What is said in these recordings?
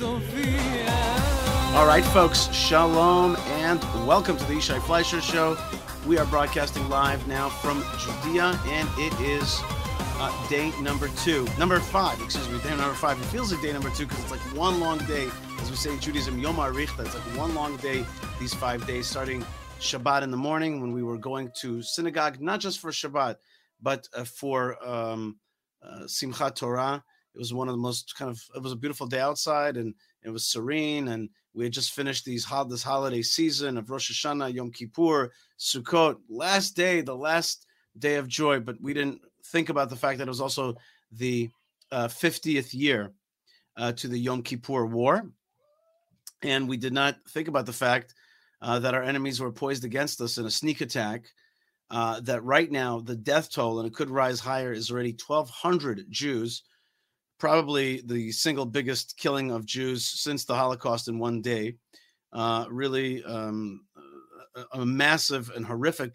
All right, folks, shalom and welcome to the Yishai Fleisher Show. We are broadcasting live now from Judea, and it is uh, day number two, number five, excuse me, day number five. It feels like day number two because it's like one long day, as we say in Judaism, Yom HaRichta. It's like one long day, these five days, starting Shabbat in the morning when we were going to synagogue, not just for Shabbat, but uh, for um, uh, Simchat Torah. It was one of the most kind of, it was a beautiful day outside and it was serene and we had just finished these this holiday season of Rosh Hashanah, Yom Kippur, Sukkot, last day, the last day of joy. But we didn't think about the fact that it was also the uh, 50th year uh, to the Yom Kippur War, and we did not think about the fact uh, that our enemies were poised against us in a sneak attack. Uh, that right now the death toll, and it could rise higher, is already 1,200 Jews probably the single biggest killing of Jews since the Holocaust in one day. Uh, really, um, a, a, massive and horrific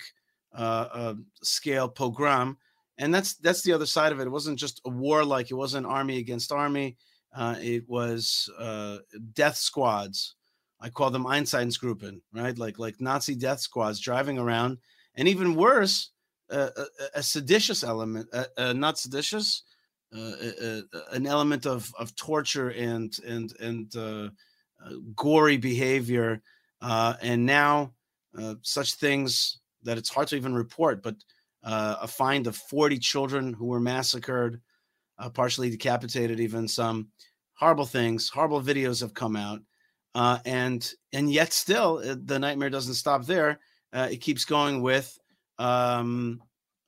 uh, uh, scale pogrom, and that's that's the other side of it. It wasn't just a war like it wasn't army against army. Uh, it was uh, death squads. I call them Einsatzgruppen, right? Like like Nazi death squads driving around, and even worse, a, a, seditious element, not seditious, uh, an element of of torture and and and uh, uh, gory behavior, uh, and now uh, such things that it's hard to even report. But a find of 40 children who were massacred, partially decapitated, even some horrible things, horrible videos have come out, and and yet still the nightmare doesn't stop there. it keeps going with um,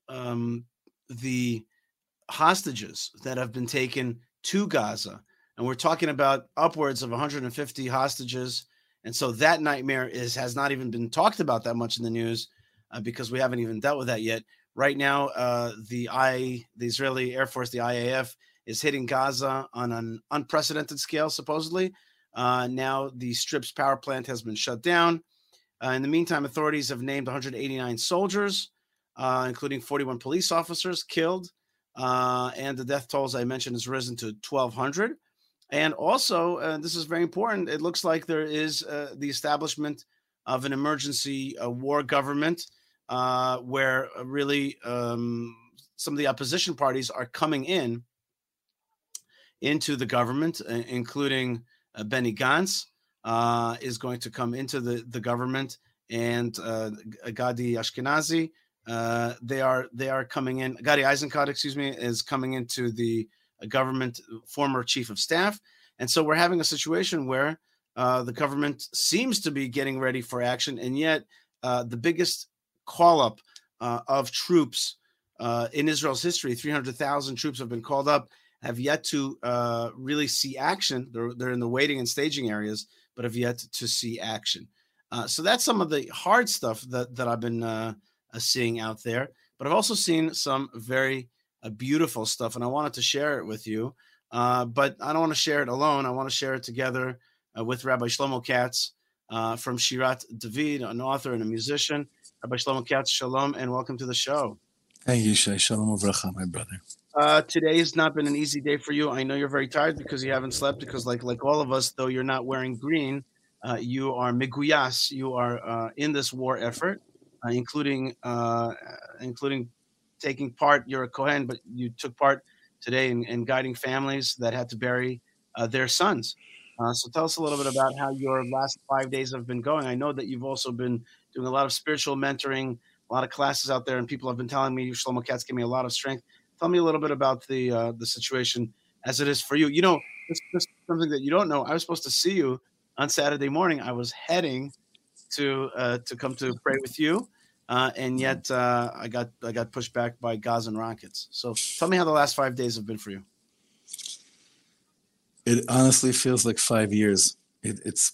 um, the hostages that have been taken to Gaza. And we're talking about upwards of 150 hostages. And so that nightmare is has not even been talked about that much in the news uh, because we haven't even dealt with that yet. Right now, uh, the I, the Israeli Air Force, the IAF, is hitting Gaza on an unprecedented scale, supposedly. Uh, now the Strip's power plant has been shut down. Uh, in the meantime, authorities have named 189 soldiers, uh, including 41 police officers killed uh, and the death toll, as I mentioned, has risen to 1,200. And also, uh, this is very important. It looks like there is uh, the establishment of an emergency uh, war government, uh, where really um, some of the opposition parties are coming in into the government, including Benny Gantz is going to come into the the government, and Gadi Ashkenazi uh, they are they are coming in. Gadi Eisenkot, excuse me, is coming into the uh, government, former chief of staff, and so we're having a situation where uh, the government seems to be getting ready for action, and yet uh, the biggest call up uh, of troops uh, in Israel's history, three hundred thousand troops have been called up, have yet to really see action. They're they're in the waiting and staging areas, but have yet to see action. so that's some of the hard stuff that that I've been uh, seeing out there. But I've also seen some very uh, beautiful stuff, and I wanted to share it with you. Uh, but I don't want to share it alone. I want to share it together uh, with Rabbi Shlomo Katz uh, from Shirat David, an author and a musician. Rabbi Shlomo Katz, shalom, and welcome to the show. Hey, Yishai, shalom uvracha, my brother. Uh, today has not been an easy day for you. I know you're very tired because you haven't slept. Because, like like all of us, though you're not wearing green, uh, you are miguyas. You are uh, in this war effort including uh, including taking part. You're a Kohen, but you took part today in, in guiding families that had to bury uh, their sons. Uh, so tell us a little bit about how your last five days have been going. I know that you've also been doing a lot of spiritual mentoring, a lot of classes out there, and people have been telling me you Shlomo Katz gave me a lot of strength. Tell me a little bit about the uh, the situation as it is for you. You know, this, this something that you don't know. I was supposed to see you on Saturday morning. I was heading to uh, to come to pray with you, uh, and mm-hmm. yet uh, I got I got pushed back by Gazan rockets. So tell me how the last five days have been for you. It honestly feels like five years. It, it's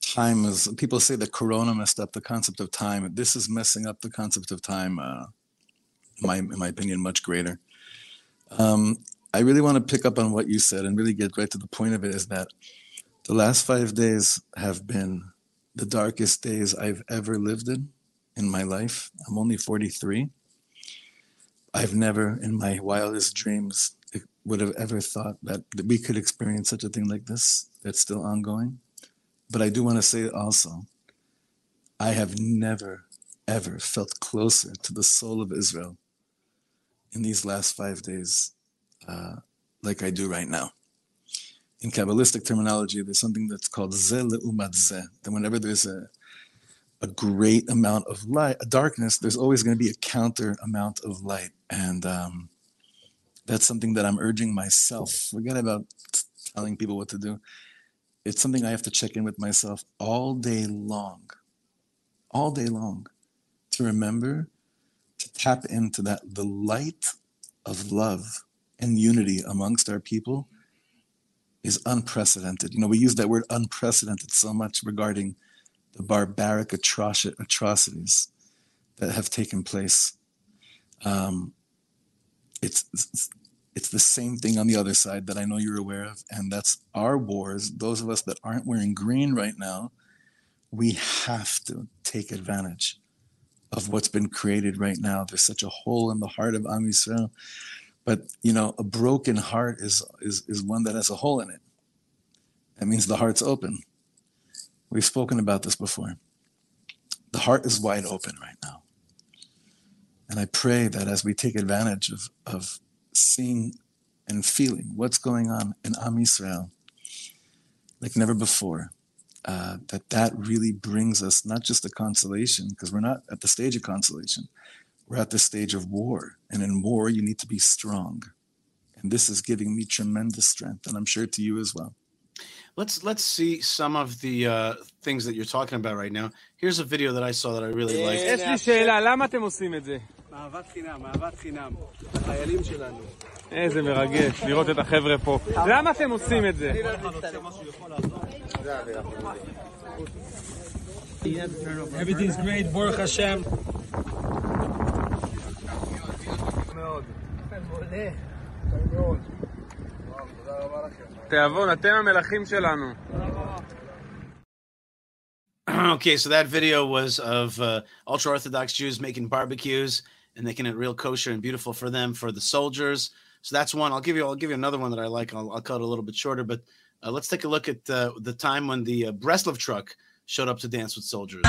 time is people say that Corona messed up the concept of time. This is messing up the concept of time. Uh, in my in my opinion, much greater. Um, I really want to pick up on what you said and really get right to the point of it. Is that the last five days have been the darkest days I've ever lived in in my life. I'm only 43. I've never in my wildest dreams would have ever thought that, that we could experience such a thing like this that's still ongoing. But I do want to say also, I have never, ever felt closer to the soul of Israel in these last five days uh, like I do right now. In Kabbalistic terminology, there's something that's called zeh leumat zeh. That whenever there's a a great amount of light, darkness, there's always going to be a counter amount of light. And um, that's something that I'm urging myself. Forget about telling people what to do. It's something I have to check in with myself all day long, all day long, to remember to tap into that the light of love and unity amongst our people is unprecedented. You know, we use that word unprecedented so much regarding the barbaric atroci- atrocities that have taken place. Um, it's, it's it's the same thing on the other side that I know you're aware of, and that's our wars. Those of us that aren't wearing green right now, we have to take advantage of what's been created right now. There's such a hole in the heart of Am Yisrael, but you know, a broken heart is is is one that has a hole in it. That means the heart's open. We've spoken about this before. The heart is wide open right now. And I pray that as we take advantage of, of seeing and feeling what's going on in Am Yisrael, like never before, uh, that that really brings us not just a consolation, because we're not at the stage of consolation, we're at the stage of war. And in war, you need to be strong. And this is giving me tremendous strength, and I'm sure to you as well. Let's let's see some of the uh, things that you're talking about right now. Here's a video that I saw that I really liked. יש לי שאלה, למה אתם עושים את זה? אהבת חינם, אהבת חינם. החיילים שלנו. איזה מרגש לראות את החבר'ה פה. למה אתם עושים את זה? Everything's great, Baruch Hashem. תיאבון, אתם המלכים שלנו. okay, so that video was of uh, ultra Orthodox Jews making barbecues and making it real kosher and beautiful for them for the soldiers. So that's one. I'll give you. I'll give you another one that I like. I'll, I'll cut it a little bit shorter, but uh, let's take a look at uh, the time when the uh, Breslov truck showed up to dance with soldiers.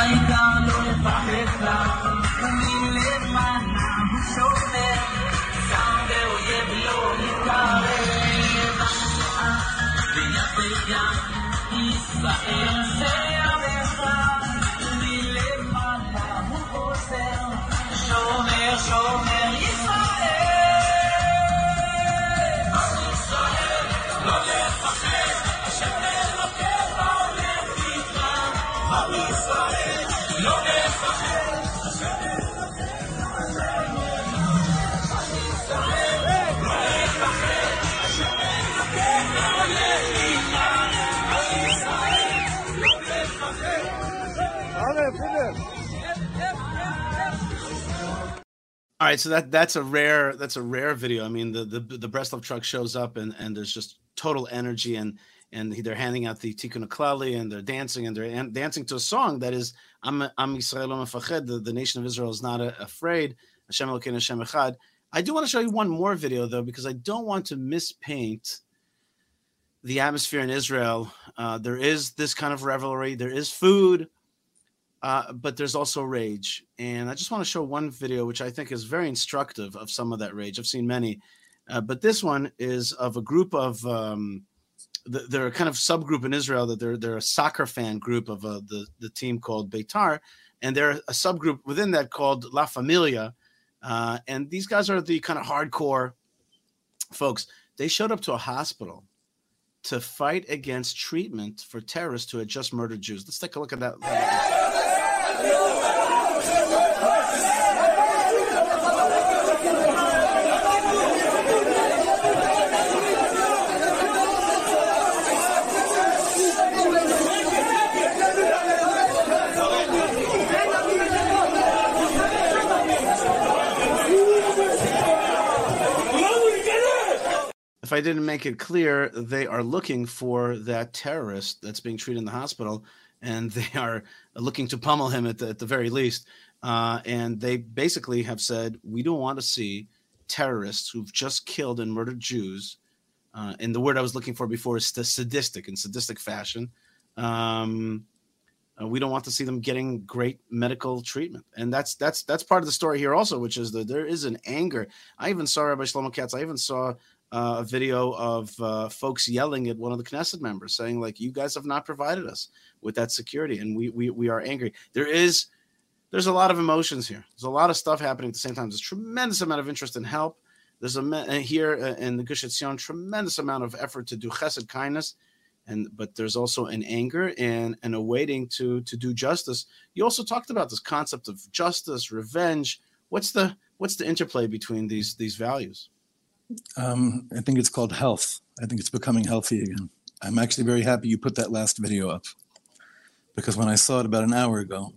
Israel sea verdad, in mala, me, me. All right, so that that's a rare that's a rare video. I mean, the the the Breslov truck shows up and and there's just total energy and and they're handing out the Tikkun Klali and they're dancing and they're an- dancing to a song that is Am Am Yisrael Mefached. The, the nation of Israel is not a, afraid. Hashem Elokeinu Hashem Echad. I do want to show you one more video though because I don't want to mispaint the atmosphere in Israel. Uh, there is this kind of revelry. There is food. Uh, but there's also rage. And I just want to show one video, which I think is very instructive of some of that rage. I've seen many, uh, but this one is of a group of, um, the, they're a kind of subgroup in Israel that they're, they're a soccer fan group of uh, the, the team called Beitar. And they're a subgroup within that called La Familia. Uh, and these guys are the kind of hardcore folks. They showed up to a hospital to fight against treatment for terrorists who had just murdered Jews. Let's take a look at that. If I didn't make it clear, they are looking for that terrorist that's being treated in the hospital, and they are looking to pummel him at the, at the very least. Uh, and they basically have said, we don't want to see terrorists who've just killed and murdered Jews. Uh, and the word I was looking for before is sadistic in sadistic fashion. Um, uh, we don't want to see them getting great medical treatment, and that's that's that's part of the story here also, which is that there is an anger. I even saw Rabbi Shlomo Katz. I even saw uh, a video of uh, folks yelling at one of the Knesset members, saying like, "You guys have not provided us with that security, and we we we are angry." There is there's a lot of emotions here. There's a lot of stuff happening at the same time. There's a tremendous amount of interest in help. There's a here uh, in the Gush Etzion, tremendous amount of effort to do chesed kindness and but there's also an anger and and a waiting to to do justice you also talked about this concept of justice revenge what's the what's the interplay between these these values um, i think it's called health i think it's becoming healthy again i'm actually very happy you put that last video up because when i saw it about an hour ago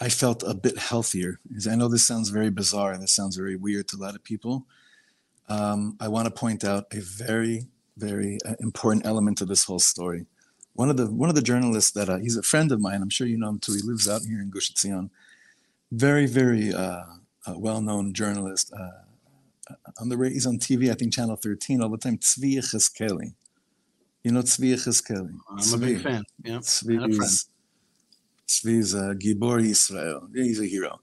i felt a bit healthier i know this sounds very bizarre and this sounds very weird to a lot of people um, i want to point out a very very uh, important element to this whole story. One of the one of the journalists that uh, he's a friend of mine. I'm sure you know him too. He lives out here in Gush Etzion. Very very uh, uh well known journalist. Uh, on the he's on TV. I think Channel 13 all the time. Tzvi Yehezkeli. You know Tzvi Yehezkeli. I'm Tzvi. a big fan. Yeah, Tzvi is Tzvi's uh, Gibor Israel. He's a hero.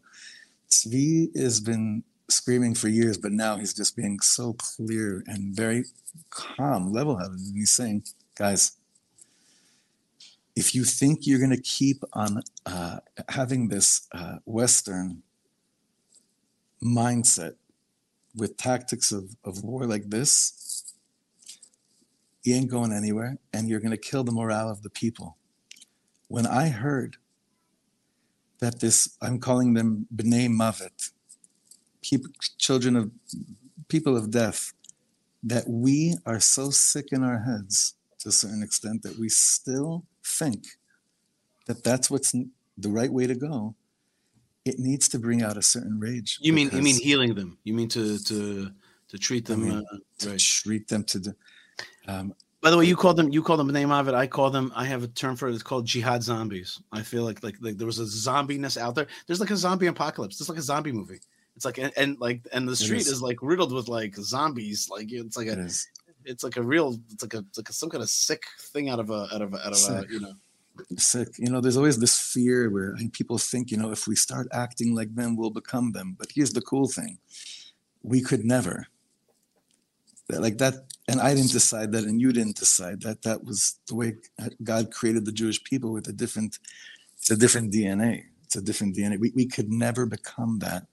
Tzvi has been screaming for years, but now he's just being so clear and very calm, level headed. And he's saying, guys, if you think you're going to keep on uh, having this uh, Western mindset with tactics of, of war like this, you ain't going anywhere and you're going to kill the morale of the people. When I heard that this, I'm calling them B'nai Mavet, people, children of people of death, that we are so sick in our heads to a certain extent that we still think that that's what's the right way to go. It needs to bring out a certain rage. You mean you mean healing them? You mean to to to treat them? I mean, uh, to right. treat them to the. Um, by the way, you call them you call them the name of it. I call them. I have a term for it. It's called jihad zombies. I feel like like like there was a zombiness out there. There's like a zombie apocalypse. There's like a zombie movie. It's like and, and like and the street is. is. like riddled with like zombies. Like it's like a it it's like a real it's like a it's like a, some kind of sick thing out of a out of a, out of a you know sick. You know, there's always this fear where people think, you know, if we start acting like them, we'll become them. But here's the cool thing: we could never. Like that, and I didn't decide that, and you didn't decide that. That was the way God created the Jewish people with a different, it's a different DNA. It's a different DNA. We we could never become that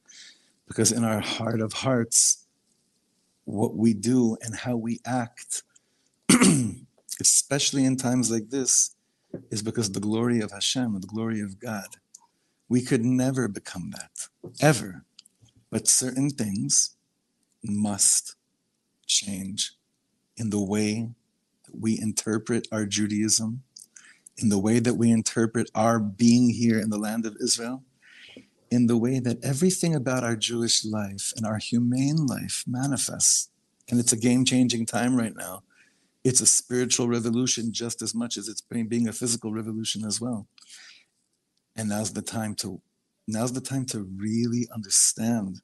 because in our heart of hearts, what we do and how we act, especially in times like this, is because the glory of Hashem, the glory of God. We could never become that, ever. But certain things must change in the way that we interpret our Judaism, in the way that we interpret our being here in the land of Israel, in the way that everything about our Jewish life and our humane life manifests. And it's a game changing time right now. It's a spiritual revolution just as much as it's being a physical revolution as well. And now's the time to now's the time to really understand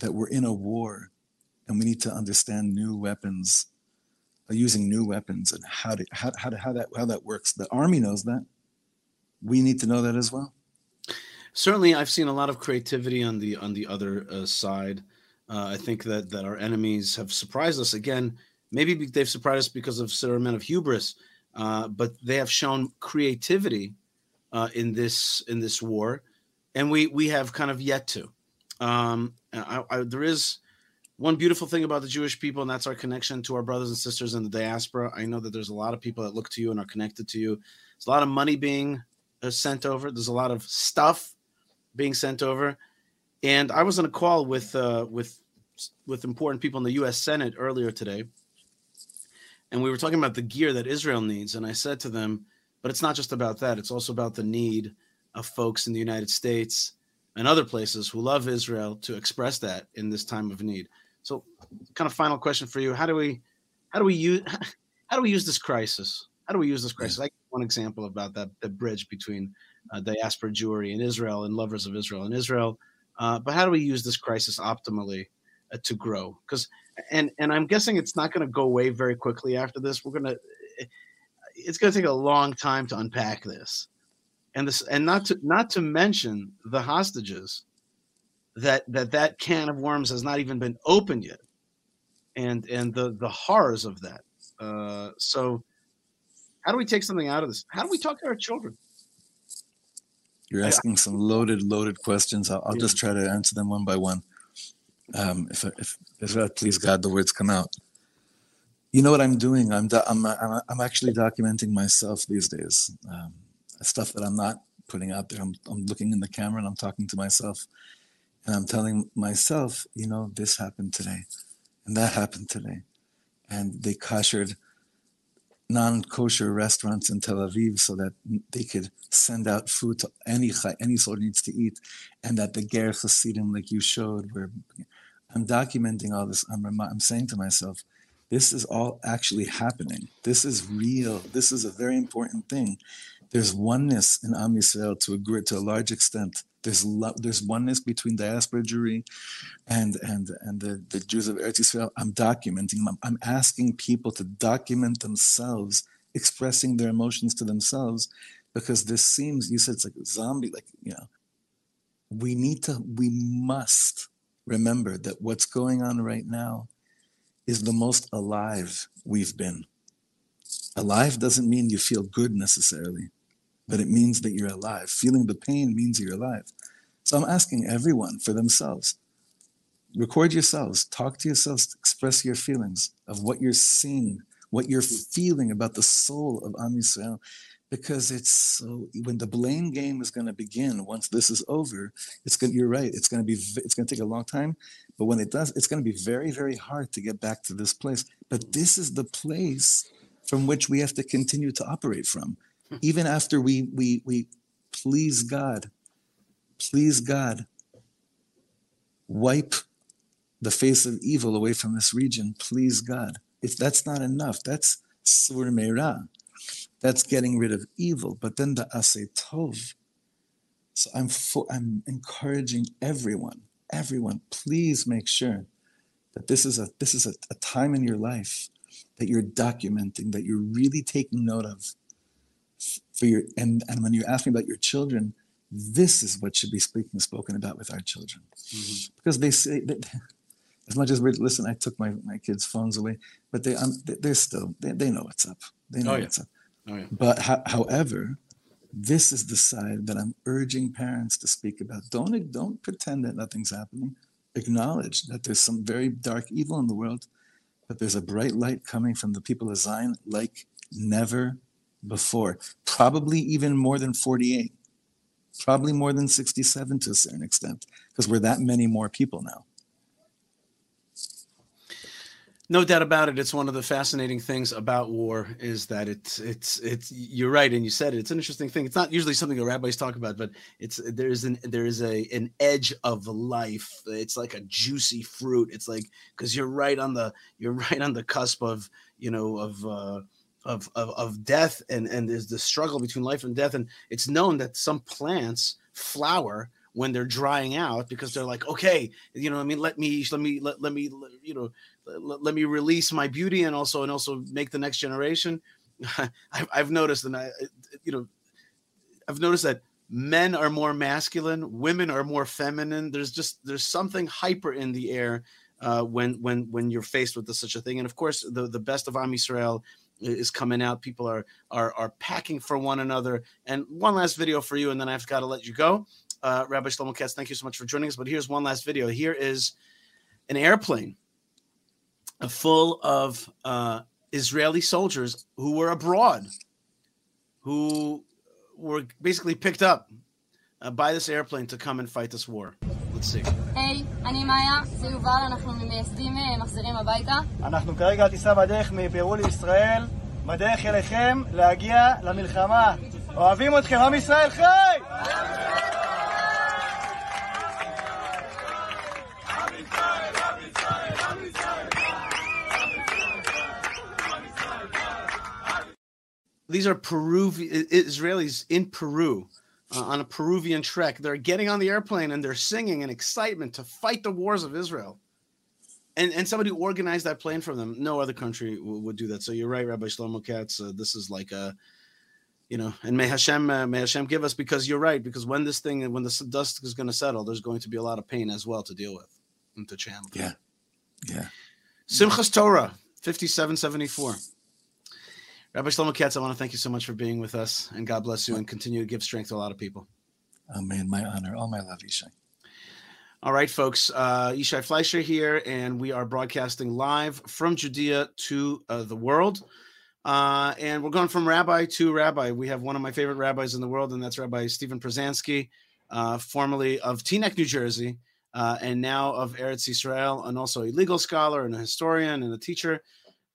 that we're in a war and we need to understand new weapons uh, using new weapons and how to how, how, to, how that how that works the army knows that we need to know that as well certainly I've seen a lot of creativity on the on the other uh, side. Uh, I think that that our enemies have surprised us again. Maybe they've surprised us because of certain amount of hubris, uh, but they have shown creativity uh, in this in this war, and we we have kind of yet to. Um, I, I, there is one beautiful thing about the Jewish people, and that's our connection to our brothers and sisters in the diaspora. I know that there's a lot of people that look to you and are connected to you. There's a lot of money being uh, sent over. There's a lot of stuff being sent over. And I was on a call with uh, with with important people in the U.S. Senate earlier today, and we were talking about the gear that Israel needs. And I said to them, "But it's not just about that. It's also about the need of folks in the United States and other places who love Israel to express that in this time of need." So, kind of final question for you: How do we how do we use how do we use this crisis? How do we use this crisis? I one example about that the bridge between uh, diaspora Jewry in Israel and lovers of Israel in Israel. uh, but how do we use this crisis optimally uh, to grow? Because and and I'm guessing it's not going to go away very quickly after this. We're gonna it's going to take a long time to unpack this, and this and not to not to mention the hostages that that that can of worms has not even been opened yet, and and the the horrors of that. Uh, so, how do we take something out of this? How do we talk to our children? You're asking some loaded, loaded questions. I'll, I'll Yeah. just try to answer them one by one. Um, if, if, if that please God, the words come out. You know what I'm doing? I'm, do- I'm, I'm, I'm actually documenting myself these days. Um, stuff that I'm not putting out there. I'm, I'm looking in the camera and I'm talking to myself. And I'm telling myself, you know, this happened today and that happened today. And they koshered non-kosher restaurants in Tel Aviv so that they could send out food to any any soul needs to eat, and that the ger chasidim, like you showed, where I'm documenting all this. I'm I'm saying to myself, this is all actually happening. This is real. This is a very important thing. There's oneness in Am Yisrael to a to a large extent. There's lo- there's oneness between diaspora Jewry and and and the, the Jews of Eretz Yisrael. I'm documenting. I'm, I'm asking people to document themselves, expressing their emotions to themselves, because this seems. You said it's like a zombie. Like you know, we need to. We must remember that what's going on right now is the most alive we've been. Alive doesn't mean you feel good necessarily, but it means that you're alive. Feeling the pain means you're alive. So I'm asking everyone for themselves record yourselves, talk to yourselves, express your feelings of what you're seeing, what you're feeling about the soul of Am Yisrael, because it's so. When the blame game is going to begin, once this is over, it's going. You're right. It's going to be. It's going to take a long time, but when it does, it's going to be very, very hard to get back to this place. But this is the place from which we have to continue to operate from, hmm. even after we we we please God, please God, wipe the face of evil away from this region. Please God. If that's not enough, that's sur meira. That's getting rid of evil. But then the asay tov. So I'm I'm encouraging everyone, everyone, please make sure that this is a this is a, a time in your life that you're documenting, that you're really taking note of. For your and, and when you ask me about your children, this is what should be speaking spoken about with our children. Because they say that as much as we're listen, I took my, my kids' phones away, but they um, they- they're still they, they know what's up. They know Oh, yeah. what's up. Oh. But ho- however, this is the side that I'm urging parents to speak about. Don't don't pretend that nothing's happening. Acknowledge that there's some very dark evil in the world, but there's a bright light coming from the people of Zion like never before. Probably even more than 48. Probably more than 67 to a certain extent, because we're that many more people now. No doubt about it. It's one of the fascinating things about war is that it's it's it's you're right, and you said it. It's an interesting thing. It's not usually something that rabbis talk about, but it's there is an there is a an edge of life. It's like a juicy fruit. It's like because you're right on the you're right on the cusp of you know of uh, of of of death, and and there's the struggle between life and death, and it's known that some plants flower when they're drying out because they're like okay you know i mean let me let me let, let me you know let, me release my beauty and also and also make the next generation. I've, I've noticed and i you know i've noticed that men are more masculine women are more feminine. There's just there's something hyper in the air uh, when when when you're faced with such a thing. And of course the the best of am Yisrael is coming out. People are are are packing for one another. And one last video for you and then i've got to let you go. Uh, rabbi shlomo katz thank you so much for joining us. But here's one last video. Here is an airplane full of uh, Israeli soldiers who were abroad, who were basically picked up uh, by this airplane to come and fight this war. Let's see. היי, אני מאיה, זה יובל, אנחנו ממייסדים אה, מחזירים הביתה. אנחנו כרגע על טיסה בדרך מפרו לישראל, בדרך אליכם להגיע למלחמה. אוהבים אתכם, עם ישראל חי! These are Peruvian Israelis in Peru uh, on a Peruvian trek. They're getting on the airplane and they're singing in excitement to fight the wars of Israel. And, and somebody organized that plane for them. No other country w- would do that. So you're right, Rabbi Shlomo Katz. Uh, this is like a, you know, and may Hashem, uh, may Hashem give us because you're right. Because when this thing, when the dust is going to settle, there's going to be a lot of pain as well to deal with and to channel. Yeah. Yeah. Simchas Torah, 5774. Rabbi Shlomo Katz, I want to thank you so much for being with us, and God bless you, and continue to give strength to a lot of people. Amen. My honor. All my love, Yishai. All right, folks. Uh, Yishai Fleisher here, and we are broadcasting live from Judea to uh, the world. Uh, and we're going from rabbi to rabbi. We have one of my favorite rabbis in the world, and that's Rabbi Steven Pruzansky, uh, formerly of Teaneck, New Jersey, uh, and now of Eretz Israel, and also a legal scholar and a historian and a teacher.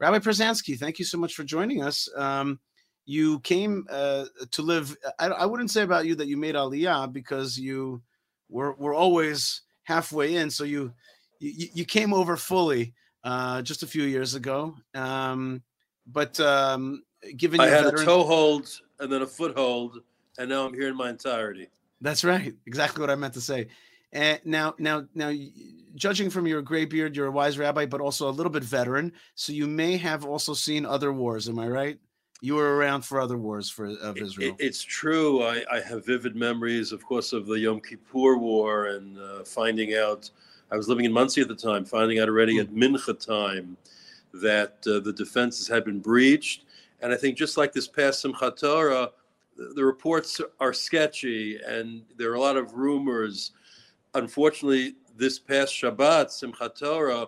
Rabbi Pruzansky, thank you so much for joining us. Um, you came uh, to live. I, I, wouldn't say about you that you made Aliyah because you were were always halfway in. So you you, you came over fully uh, just a few years ago. Um, but um, given I had veteran- a toehold and then a foothold, and now I'm here in my entirety. That's right. Exactly what I meant to say. And now, now, now, judging from your gray beard, you're a wise rabbi, but also a little bit veteran. So you may have also seen other wars. Am I right? You were around for other wars for of Israel. It, it's true. I, I, have vivid memories, of course, of the Yom Kippur War and uh, finding out. I was living in Monsey at the time, finding out already at Mincha time that uh, the defenses had been breached. And I think just like this past Simchat Torah, the, the reports are sketchy and there are a lot of rumors unfortunately, this past Shabbat, Simchat Torah,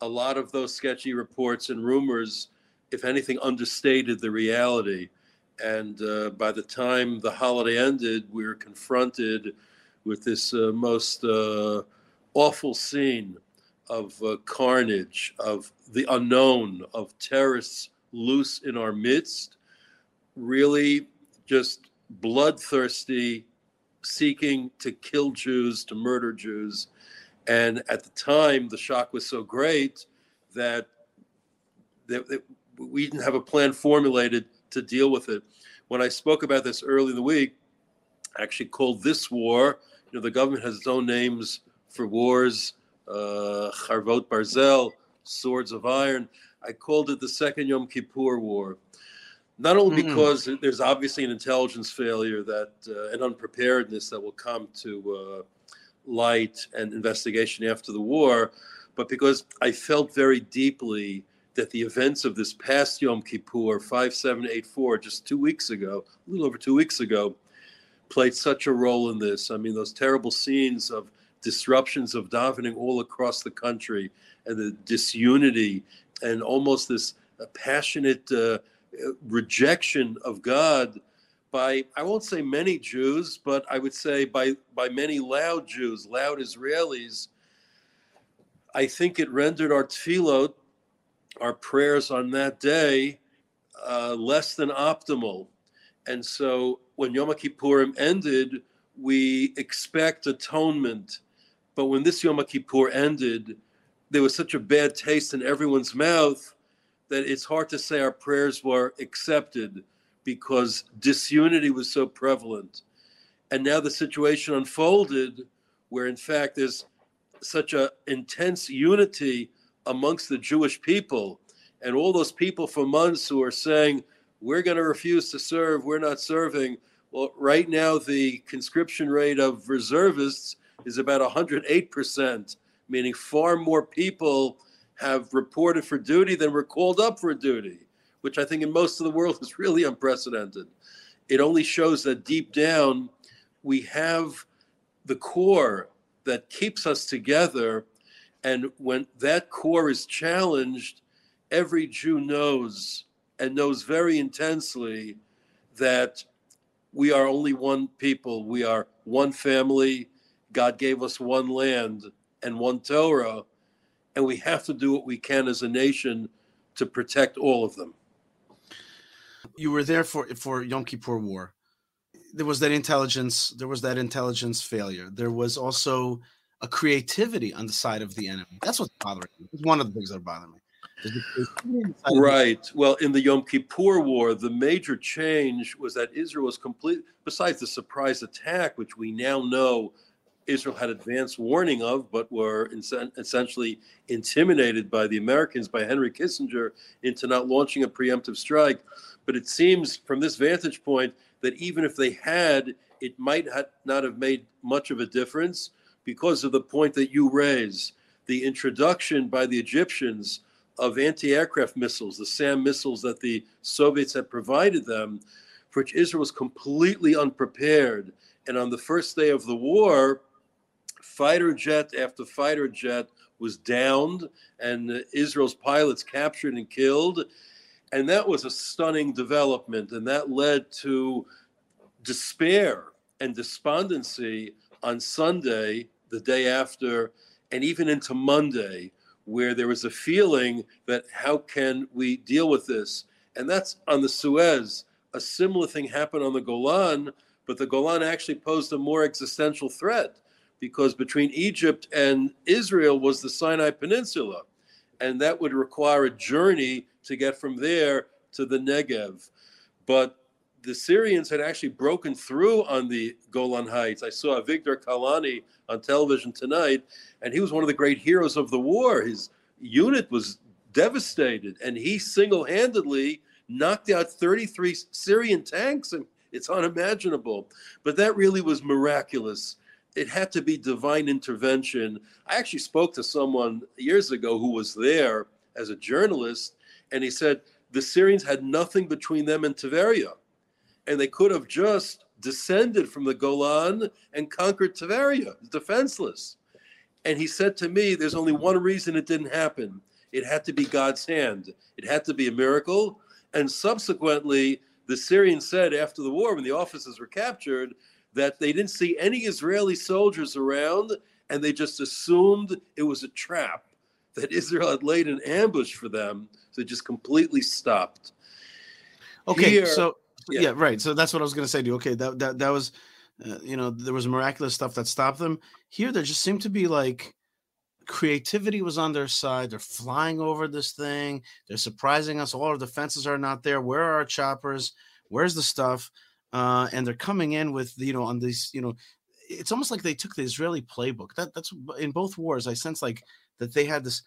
a lot of those sketchy reports and rumors, if anything, understated the reality. And uh, by the time the holiday ended, we were confronted with this uh, most uh, awful scene of uh, carnage, of the unknown, of terrorists loose in our midst, really just bloodthirsty seeking to kill Jews, to murder Jews. And at the time, the shock was so great that, that, that, we didn't have a plan formulated to deal with it. When I spoke about this early in the week, I actually called this war, you know, the government has its own names for wars, uh, Charvot Barzel, Swords of Iron. I called it the Second Yom Kippur War not only mm-hmm. because there's obviously an intelligence failure that uh, an unpreparedness that will come to uh, light and investigation after the war, but because I felt very deeply that the events of this past Yom Kippur, 5784, just two weeks ago, a little over two weeks ago, played such a role in this. I mean, those terrible scenes of disruptions of davening all across the country and the disunity and almost this passionate uh, rejection of God by I won't say many Jews, but I would say by by many loud Jews, loud Israelis. I think it rendered our tefillot, our prayers on that day, uh, less than optimal. And so when Yom Kippurim ended, we expect atonement. But when this Yom Kippur ended, there was such a bad taste in everyone's mouth that it's hard to say our prayers were accepted because disunity was so prevalent. And now the situation unfolded where, in fact, there's such a intense unity amongst the Jewish people. And all those people for months who are saying, we're going to refuse to serve, we're not serving. Well, right now, the conscription rate of reservists is about 108%, meaning far more people have reported for duty than were called up for duty, which I think in most of the world is really unprecedented. It only shows that deep down we have the core that keeps us together. And when that core is challenged, every Jew knows and knows very intensely that we are only one people, we are one family. God gave us one land and one Torah and we have to do what we can as a nation to protect all of them. You were there for for Yom Kippur War. There was that intelligence. There was that intelligence failure. There was also a creativity on the side of the enemy. That's what's bothering me. It's one of the things that bother me. Right. Well, in the Yom Kippur War, the major change was that Israel was complete. Besides the surprise attack, which we now know Israel had advance warning of, but were essentially intimidated by the Americans, by Henry Kissinger, into not launching a preemptive strike. But it seems from this vantage point that even if they had, it might not have made much of a difference because of the point that you raise the introduction by the Egyptians of anti aircraft missiles, the SAM missiles that the Soviets had provided them, for which Israel was completely unprepared. And on the first day of the war, fighter jet after fighter jet was downed, and Israel's pilots captured and killed. And that was a stunning development, and that led to despair and despondency on Sunday, the day after, and even into Monday, where there was a feeling that how can we deal with this? And that's on the Suez. A similar thing happened on the Golan, but the Golan actually posed a more existential threat because between Egypt and Israel was the Sinai Peninsula. And that would require a journey to get from there to the Negev. But the Syrians had actually broken through on the Golan Heights. I saw Avigdor Kahalani on television tonight, and he was one of the great heroes of the war. His unit was devastated, and he single handedly knocked out 33 Syrian tanks. And it's unimaginable. But that really was miraculous. It had to be divine intervention. I actually spoke to someone years ago who was there as a journalist, and he said the Syrians had nothing between them and Tiberia and they could have just descended from the Golan and conquered Tveria, defenseless. And he said to me, There's only one reason it didn't happen. It had to be God's hand, it had to be a miracle. And subsequently, the Syrians said after the war, when the officers were captured, that they didn't see any Israeli soldiers around and they just assumed it was a trap, that Israel had laid an ambush for them. It just completely stopped. Okay, Here, so yeah. yeah. right. So that's what I was going to say to you. Okay, that that that was, uh, you know, there was miraculous stuff that stopped them. Here, there just seemed to be like creativity was on their side. They're flying over this thing. They're surprising us. All our defenses are not there. Where are our choppers? Where's the stuff? Uh, and they're coming in with you know on these you know, it's almost like they took the Israeli playbook. That that's in both wars. I sense like that they had this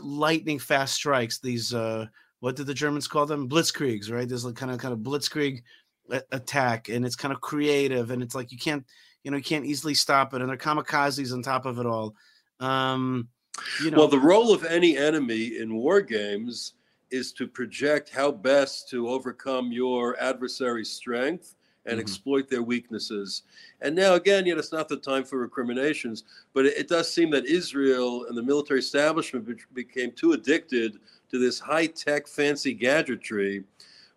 lightning fast strikes. These uh, what did the Germans call them? Blitzkriegs, right? There's like kind of kind of blitzkrieg attack, and it's kind of creative, and it's like you can't, you know, you can't easily stop it, and they're kamikazes on top of it all. Um, you know, well, the role of any enemy in war games is to project how best to overcome your adversary's strength and mm-hmm. exploit their weaknesses. And now, again, yet it's not the time for recriminations, but it, it does seem that Israel and the military establishment be- became too addicted to this high tech, fancy gadgetry,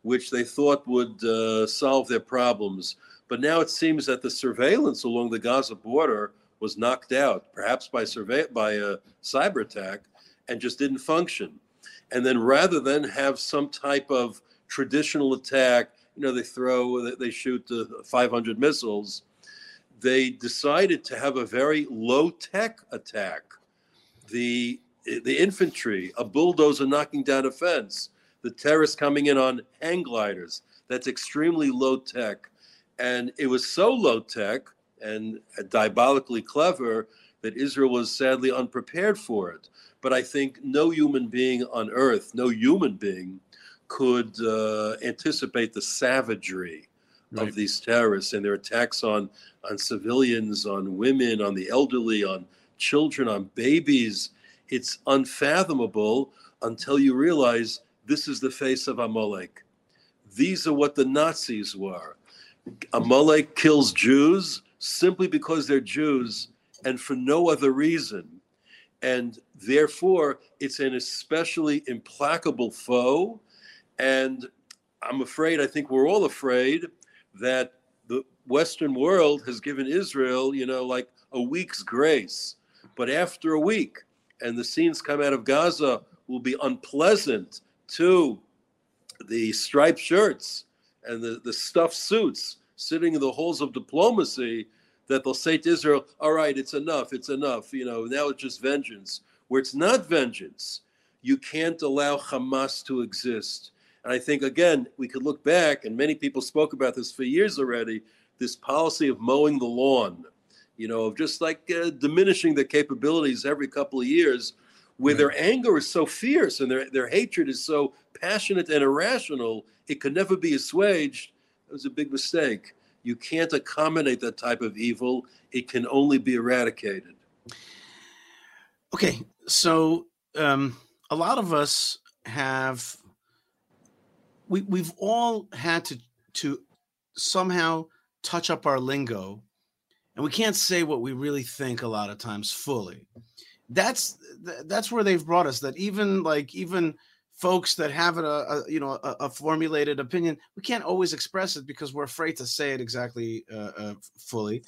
which they thought would uh, solve their problems. But now it seems that the surveillance along the Gaza border was knocked out, perhaps by survey by a cyber attack, and just didn't function. And then rather than have some type of traditional attack, you know, they throw, they shoot uh, 500 missiles. They decided to have a very low tech attack. The the infantry, a bulldozer knocking down a fence, the terrorists coming in on hang gliders. That's extremely low tech. And it was so low tech and diabolically clever that Israel was sadly unprepared for it. But I think no human being on earth, no human being, could uh, anticipate the savagery right. of these terrorists and their attacks on on civilians, on women, on the elderly, on children, on babies it's unfathomable until you realize this is the face of Amalek. These are what the Nazis were. Amalek kills Jews simply because they're Jews and for no other reason. And therefore, it's an especially implacable foe. And I'm afraid, I think we're all afraid that the Western world has given Israel, you know, like a week's grace. But after a week, and the scenes come out of Gaza will be unpleasant to the striped shirts and the, the stuffed suits sitting in the halls of diplomacy that they'll say to Israel, all right, it's enough, it's enough. You know, now it's just vengeance. Where it's not vengeance, you can't allow Hamas to exist. And I think, again, we could look back, and many people spoke about this for years already this policy of mowing the lawn, you know, of just like uh, diminishing their capabilities every couple of years, where their anger is so fierce and their, their hatred is so passionate and irrational, it could never be assuaged. It was a big mistake. You can't accommodate that type of evil, it can only be eradicated. Okay, so um, a lot of us have we we've all had to to somehow touch up our lingo and we can't say what we really think a lot of times fully. That's that's where they've brought us that even like even folks that have a, a you know a, a, formulated opinion we can't always express it because we're afraid to say it exactly uh, uh, fully.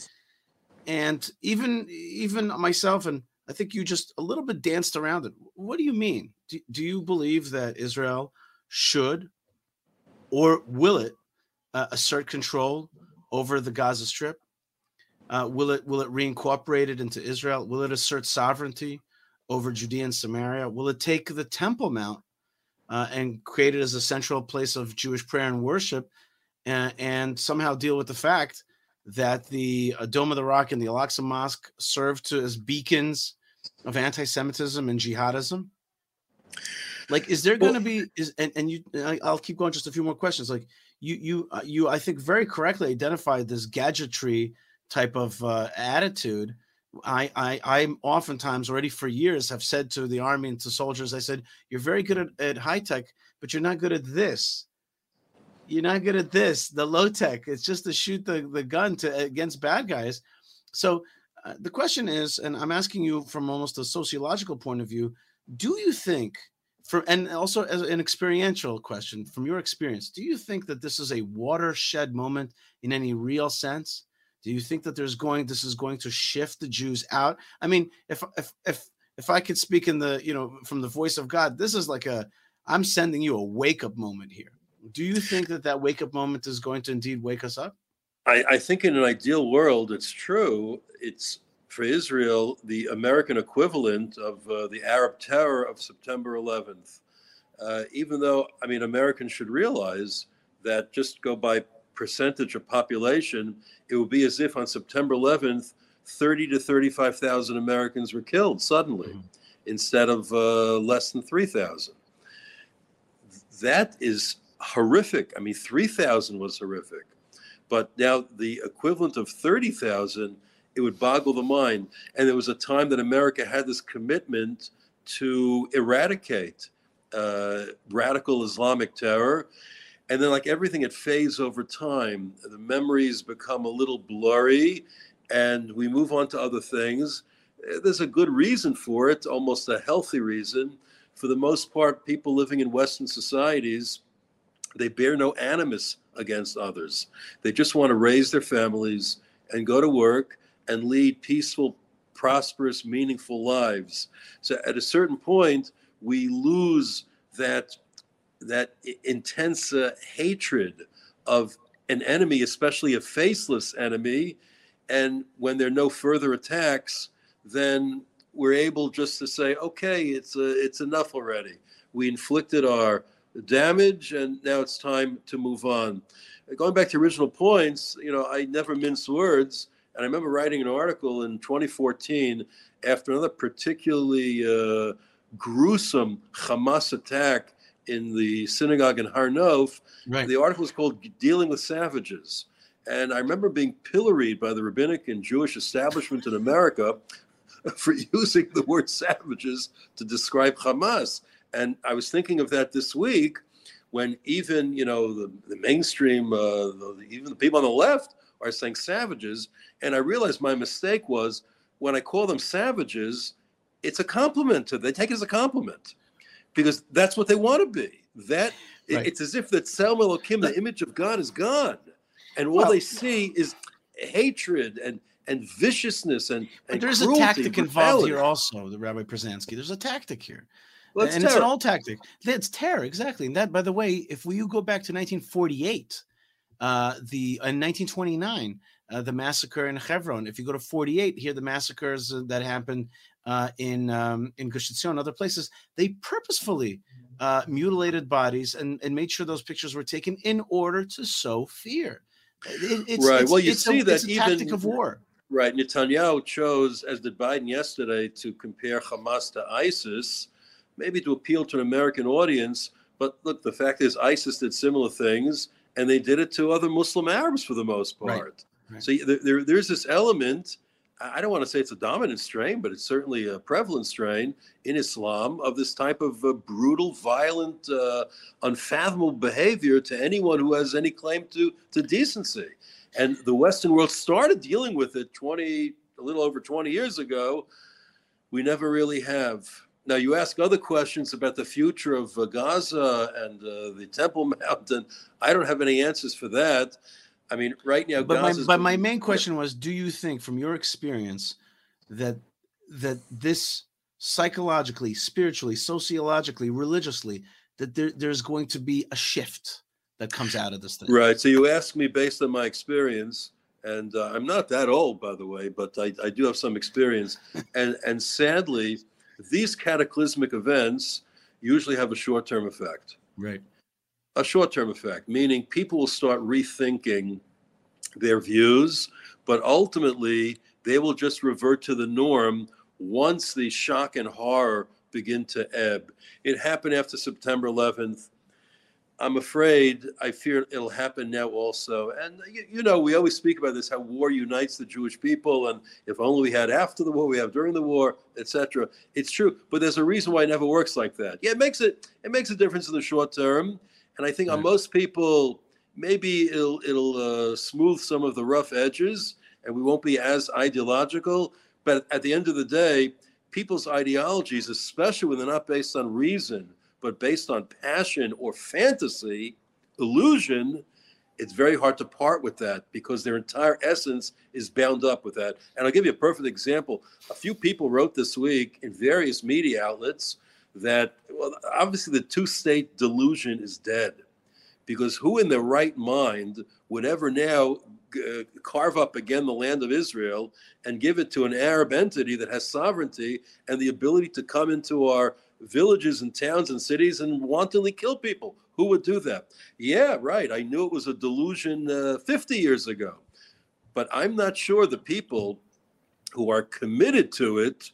And even even myself and i think you just a little bit danced around it. What do you mean? Do, do you believe that israel should or will it uh, assert control over the Gaza Strip? Uh, will it will it reincorporate it into Israel? Will it assert sovereignty over Judea and Samaria? Will it take the Temple Mount uh, and create it as a central place of Jewish prayer and worship, and, and somehow deal with the fact that the uh, Dome of the Rock and the Al-Aqsa Mosque serve to, as beacons of anti-Semitism and jihadism? Like, is there going to be is and, and you? I'll keep going. Just a few more questions. Like, you you uh, you I think very correctly identified this gadgetry type of uh, attitude. I, I I'm oftentimes already for years have said to the army and to soldiers, I said, you're very good at, at high tech, but you're not good at this. You're not good at this, the low tech. It's just to shoot the, the gun to against bad guys. So uh, the question is, and I'm asking you from almost a sociological point of view, do you think for and also as an experiential question from your experience do you think that this is a watershed moment in any real sense? Do you think that there's going this is going to shift the jews out? I mean if if if if i could speak in the you know from the voice of god this is like a i'm sending you a wake up moment here. Do you think that that wake up moment is going to indeed wake us up? I, I think in an ideal world it's true. It's for Israel the American equivalent of uh, the Arab terror of September 11th. Uh, even though, I mean, Americans should realize that just go by percentage of population, it would be as if on September 11th, 30 to 35,000 Americans were killed suddenly mm-hmm. instead of uh, less than 3,000. That is horrific. I mean, 3,000 was horrific. But now the equivalent of 30,000 it would boggle the mind. And there was a time that America had this commitment to eradicate uh, radical Islamic terror. And then, like everything, it fades over time. The memories become a little blurry, and we move on to other things. There's a good reason for it, almost a healthy reason. For the most part, people living in Western societies, they bear no animus against others. They just want to raise their families and go to work and lead peaceful, prosperous, meaningful lives. So at a certain point, we lose that that intense uh, hatred of an enemy, especially a faceless enemy. And when there are no further attacks, then we're able just to say, okay, it's uh, it's enough already. We inflicted our damage, and now it's time to move on. Going back to original points, you know, I never mince words. And I remember writing an article in 2014 after another particularly uh, gruesome Hamas attack in the synagogue in Har Nof. Right. The article was called Dealing with Savages. And I remember being pilloried by the rabbinic and Jewish establishment in America for using the word savages to describe Hamas. And I was thinking of that this week when even, you know, the, the mainstream, uh, the, even the people on the left are saying savages. And I realized my mistake was when I call them savages, it's a compliment to them. They take it as a compliment because that's what they want to be. That right. it's as if that Tzelem Elohim, the image of God, is gone, and all well, they see is hatred and and viciousness and, and there's cruelty, a tactic involved here also the rabbi Pruzansky. there's a tactic here well, and terror. it's an old tactic it's terror exactly and that by the way if we go back to 1948 uh, the in 1929, uh, the massacre in Hebron. If you go to 48, here the massacres uh, that happened uh, in um, in Gush Etzion, and other places, they purposefully uh, mutilated bodies and, and made sure those pictures were taken in order to sow fear. It- it's, Right. it's- Well, you it's see a, that a tactic even- of war. Right. Netanyahu chose, as did Biden yesterday, to compare Hamas to ISIS, maybe to appeal to an American audience. But look, the fact is, ISIS did similar things, and they did it to other Muslim Arabs for the most part. right. So there, there, there's this element. I I don't want to say it's a dominant strain, but it's certainly a prevalent strain in Islam of this type of uh, brutal, violent, uh, unfathomable behavior to anyone who has any claim to, to decency. And the Western world started dealing with it 20, a little over 20 years ago. We never really have. Now, you ask other questions about the future of uh, Gaza and uh, the Temple Mount, and I don't have any answers for that. I mean, right now, but my Gaza's but my main question was do you think from your experience that that this psychologically spiritually sociologically religiously that there, there's going to be a shift that comes out of this thing Right. So you ask me based on my experience, and uh, I'm not that old, by the way, but I, I do have some experience. and and sadly, these cataclysmic events usually have a short-term effect. right A short-term effect, meaning people will start rethinking their views, but ultimately they will just revert to the norm once the shock and horror begin to ebb. It happened after September 11th. I'm afraid, I fear it'll happen now also. And you, you know, we always speak about this how war unites the Jewish people, and if only we had after the war, we have during the war, etc. It's true, but there's a reason why it never works like that. Yeah, it makes it it makes a difference in the short term, and I think on most people, maybe it'll it'll uh, smooth some of the rough edges, and we won't be as ideological. But at the end of the day, people's ideologies, especially when they're not based on reason, but based on passion or fantasy, illusion, it's very hard to part with that because their entire essence is bound up with that. And I'll give you a perfect example. A few people wrote this week in various media outlets that, well, obviously the two state delusion is dead because who in their right mind would ever now uh, carve up again the land of Israel and give it to an Arab entity that has sovereignty and the ability to come into our villages and towns and cities and wantonly kill people? Who would do that? Yeah, right. I knew it was a delusion uh, 50 years ago, but I'm not sure the people who are committed to it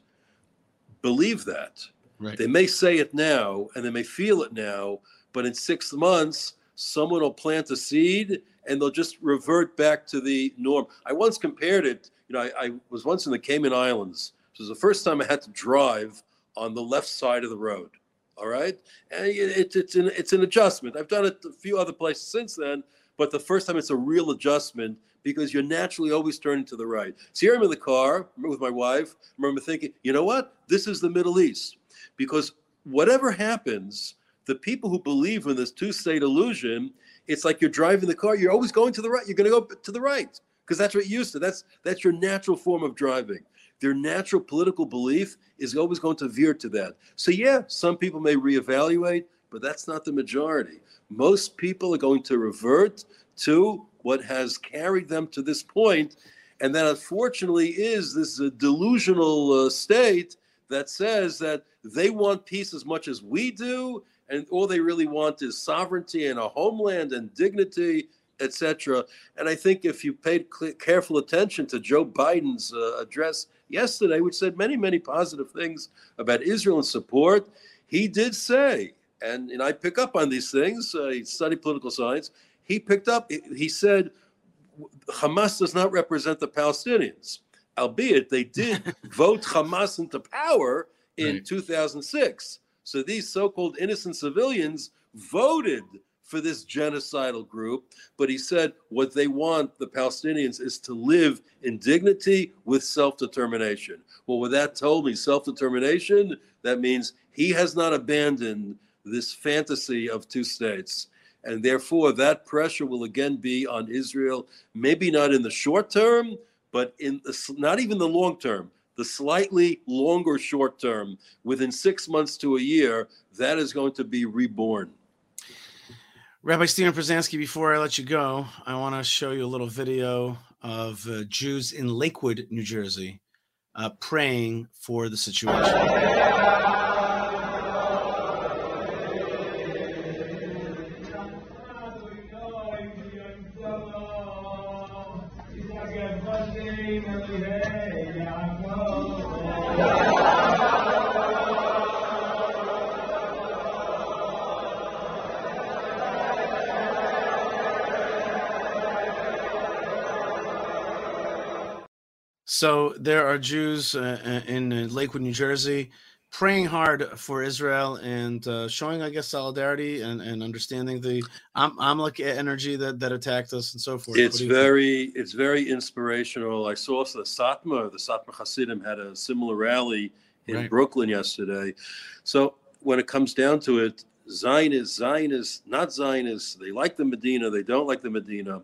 believe that. right They may say it now and they may feel it now, but in six months, someone will plant a seed and they'll just revert back to the norm. I once compared it, you know, I, I was once in the Cayman Islands. This was the first time I had to drive on the left side of the road. All right. And it, it, it's, an, it's an adjustment. I've done it a few other places since then, but the first time it's a real adjustment because you're naturally always turning to the right. So here I'm in the car with my wife. I remember thinking, you know what? This is the Middle East because whatever happens, the people who believe in this two-state illusion, it's like you're driving the car. You're always going to the right. You're going to go to the right because that's what you're used to. That's that's your natural form of driving. Their natural political belief is always going to veer to that. So yeah, some people may reevaluate, but that's not the majority. Most people are going to revert to what has carried them to this point, and that unfortunately is this uh, delusional uh, state that says that they want peace as much as we do, and all they really want is sovereignty and a homeland and dignity, etc. And I think if you paid cl- careful attention to Joe Biden's uh, address yesterday, which said many, many positive things about Israel and support, he did say, and, and I pick up on these things. Uh, he studied political science. He picked up. He he said, Hamas does not represent the Palestinians, albeit they did vote Hamas into power in Right. 2006. So these so-called innocent civilians voted for this genocidal group, but he said what they want the Palestinians is to live in dignity with self-determination. Well, with that told me self-determination, that means he has not abandoned this fantasy of two states. And therefore, that pressure will again be on Israel, maybe not in the short term, but in the, not even the long term, the slightly longer short term, within six months to a year, that is going to be reborn. Rabbi Steven Pruzansky, before I let you go, I want to show you a little video of uh, Jews in Lakewood, New Jersey, uh, praying for the situation. So there are Jews uh, uh, in uh, Lakewood, New Jersey, praying hard for Israel and uh, showing, I guess, solidarity and, and understanding the Am- Amalek energy that, that attacked us and so forth. It's you think? very, it's very inspirational. I saw the Satmar, the Satmar Hasidim had a similar rally in Right. Brooklyn yesterday. So when it comes down to it, Zionists, Zionists, not Zionists, they like the Medina, they don't like the Medina.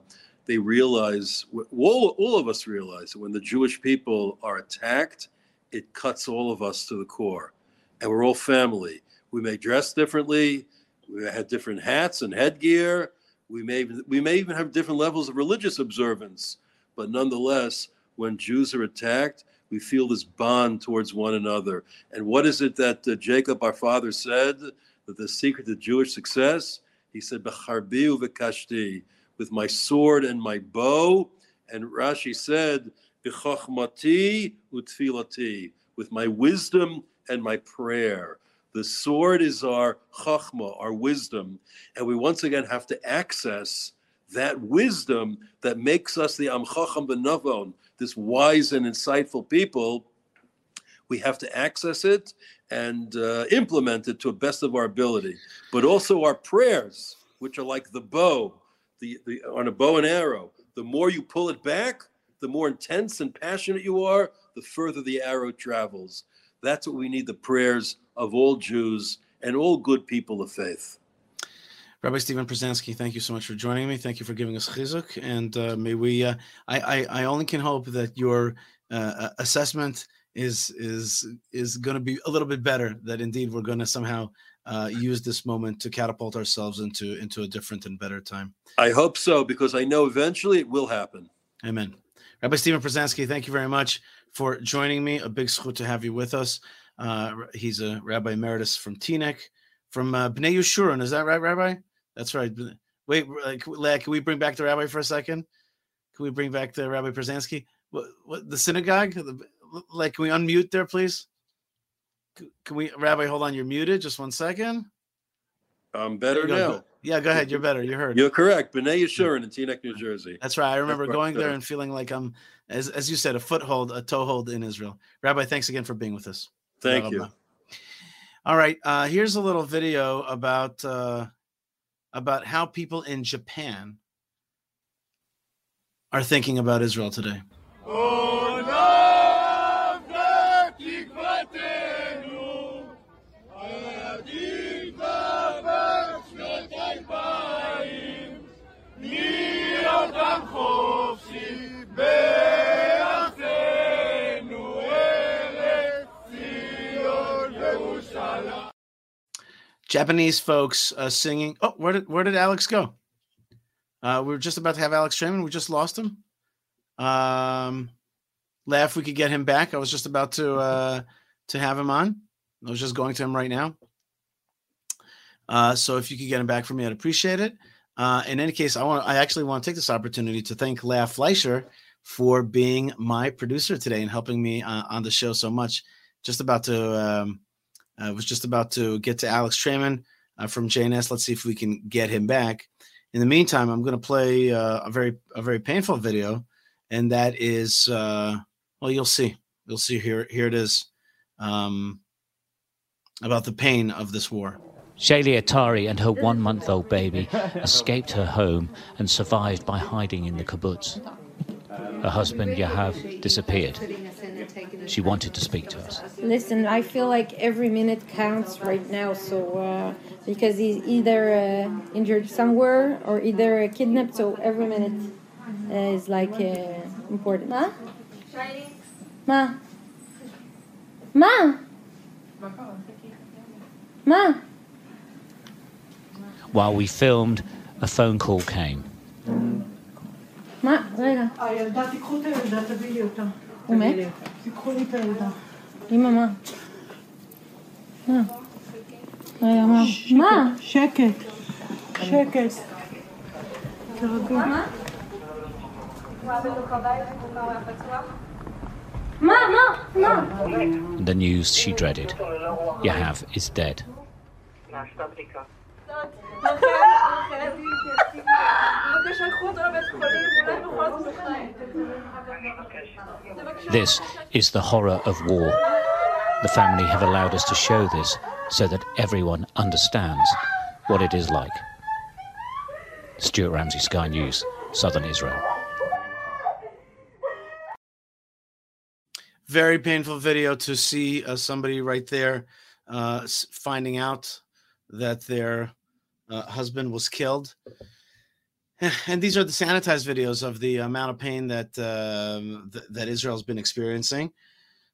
They realize, all, all of us realize that when the Jewish people are attacked, it cuts all of us to the core. And we're all family. We may dress differently, we may have different hats and headgear, we may we may even have different levels of religious observance, but nonetheless, when Jews are attacked, we feel this bond towards one another. And what is it that uh, Jacob, our father, said that the secret to Jewish success? He said, with my sword and my bow. And Rashi said, "B'chochmati u'tfilati," with my wisdom and my prayer. The sword is our chachma, our wisdom, and we once again have to access that wisdom that makes us the Am Chacham Benavon, this wise and insightful people. We have to access it and uh, implement it to the best of our ability, but also our prayers, which are like the bow, the, the on a bow and arrow. The more you pull it back, the more intense and passionate you are, the further the arrow travels. That's what we need the prayers of all Jews and all good people of faith. Rabbi Steven Pruzansky, thank you so much for joining me. Thank you for giving us chizuk, and uh, may we. Uh, I, I I only can hope that your uh, assessment is is is going to be a little bit better. That indeed we're going to somehow uh, use this moment to catapult ourselves into into a different and better time. I hope so because I know eventually it will happen. Amen. Rabbi Steven Pruzansky, thank you very much for joining me. A big schut to have you with us. Uh, he's a rabbi emeritus from Teaneck, from uh, Bnei Yeshurun. Is that right, Rabbi? That's right. Wait, like, can we bring back the rabbi for a second? Can we bring back the Rabbi Pruzansky? What, what the synagogue? Like, can we unmute there, please? Can we, Rabbi? Hold on, you're muted. Just one second. I'm better now. go. Go- Yeah, go ahead. You're better. You heard. You're correct. B'nai Yeshurun in Teaneck, New Jersey. That's right. I remember right, going there and feeling like I'm, as, as you said, a foothold, a toehold in Israel. Rabbi, thanks again for being with us. Thank you. All right. Uh, here's a little video about uh, about how people in Japan are thinking about Israel today. Japanese folks uh, singing. Oh, where did where did Alex go? Uh, we were just about to have Alex Traiman. We just lost him. Um, laugh, we could get him back. I was just about to uh, to have him on. I was just going to him right now. Uh, so if you could get him back for me, I'd appreciate it. Uh, in any case, I want I actually want to take this opportunity to thank Leah Fleisher for being my producer today and helping me uh, on the show so much. Just about to um, I was just about to get to Alex Traiman uh, from JNS. Let's see if we can get him back. In the meantime, I'm going to play uh, a very a very painful video, and that is uh, well, you'll see, you'll see here here it is um, about the pain of this war. Shaylee Atari and her one month old baby escaped her home and survived by hiding in the kibbutz. Her husband, Yahav, disappeared. She wanted to speak to us. Listen, I feel like every minute counts right now. So uh, because he's either uh, injured somewhere or either uh, kidnapped, so every minute uh, is like uh, important. Ma, ma, ma, ma. While we filmed, a phone call came. מה? רגע. הילדה, תיקחו את הילדה, תביאי לי אותה. הוא מת? Icônica da. Ei, mamã. Ah. Aí, mamã. Má! Cheque. The news she dreaded. Yahav is dead. This is the horror of war. The family have allowed us to show this so that everyone understands what it is like. Stuart Ramsay, Sky News, Southern Israel. Very painful video to see uh, somebody right there uh, finding out that their uh, husband was killed. And these are the sanitized videos of the amount of pain that um, th- that Israel's been experiencing.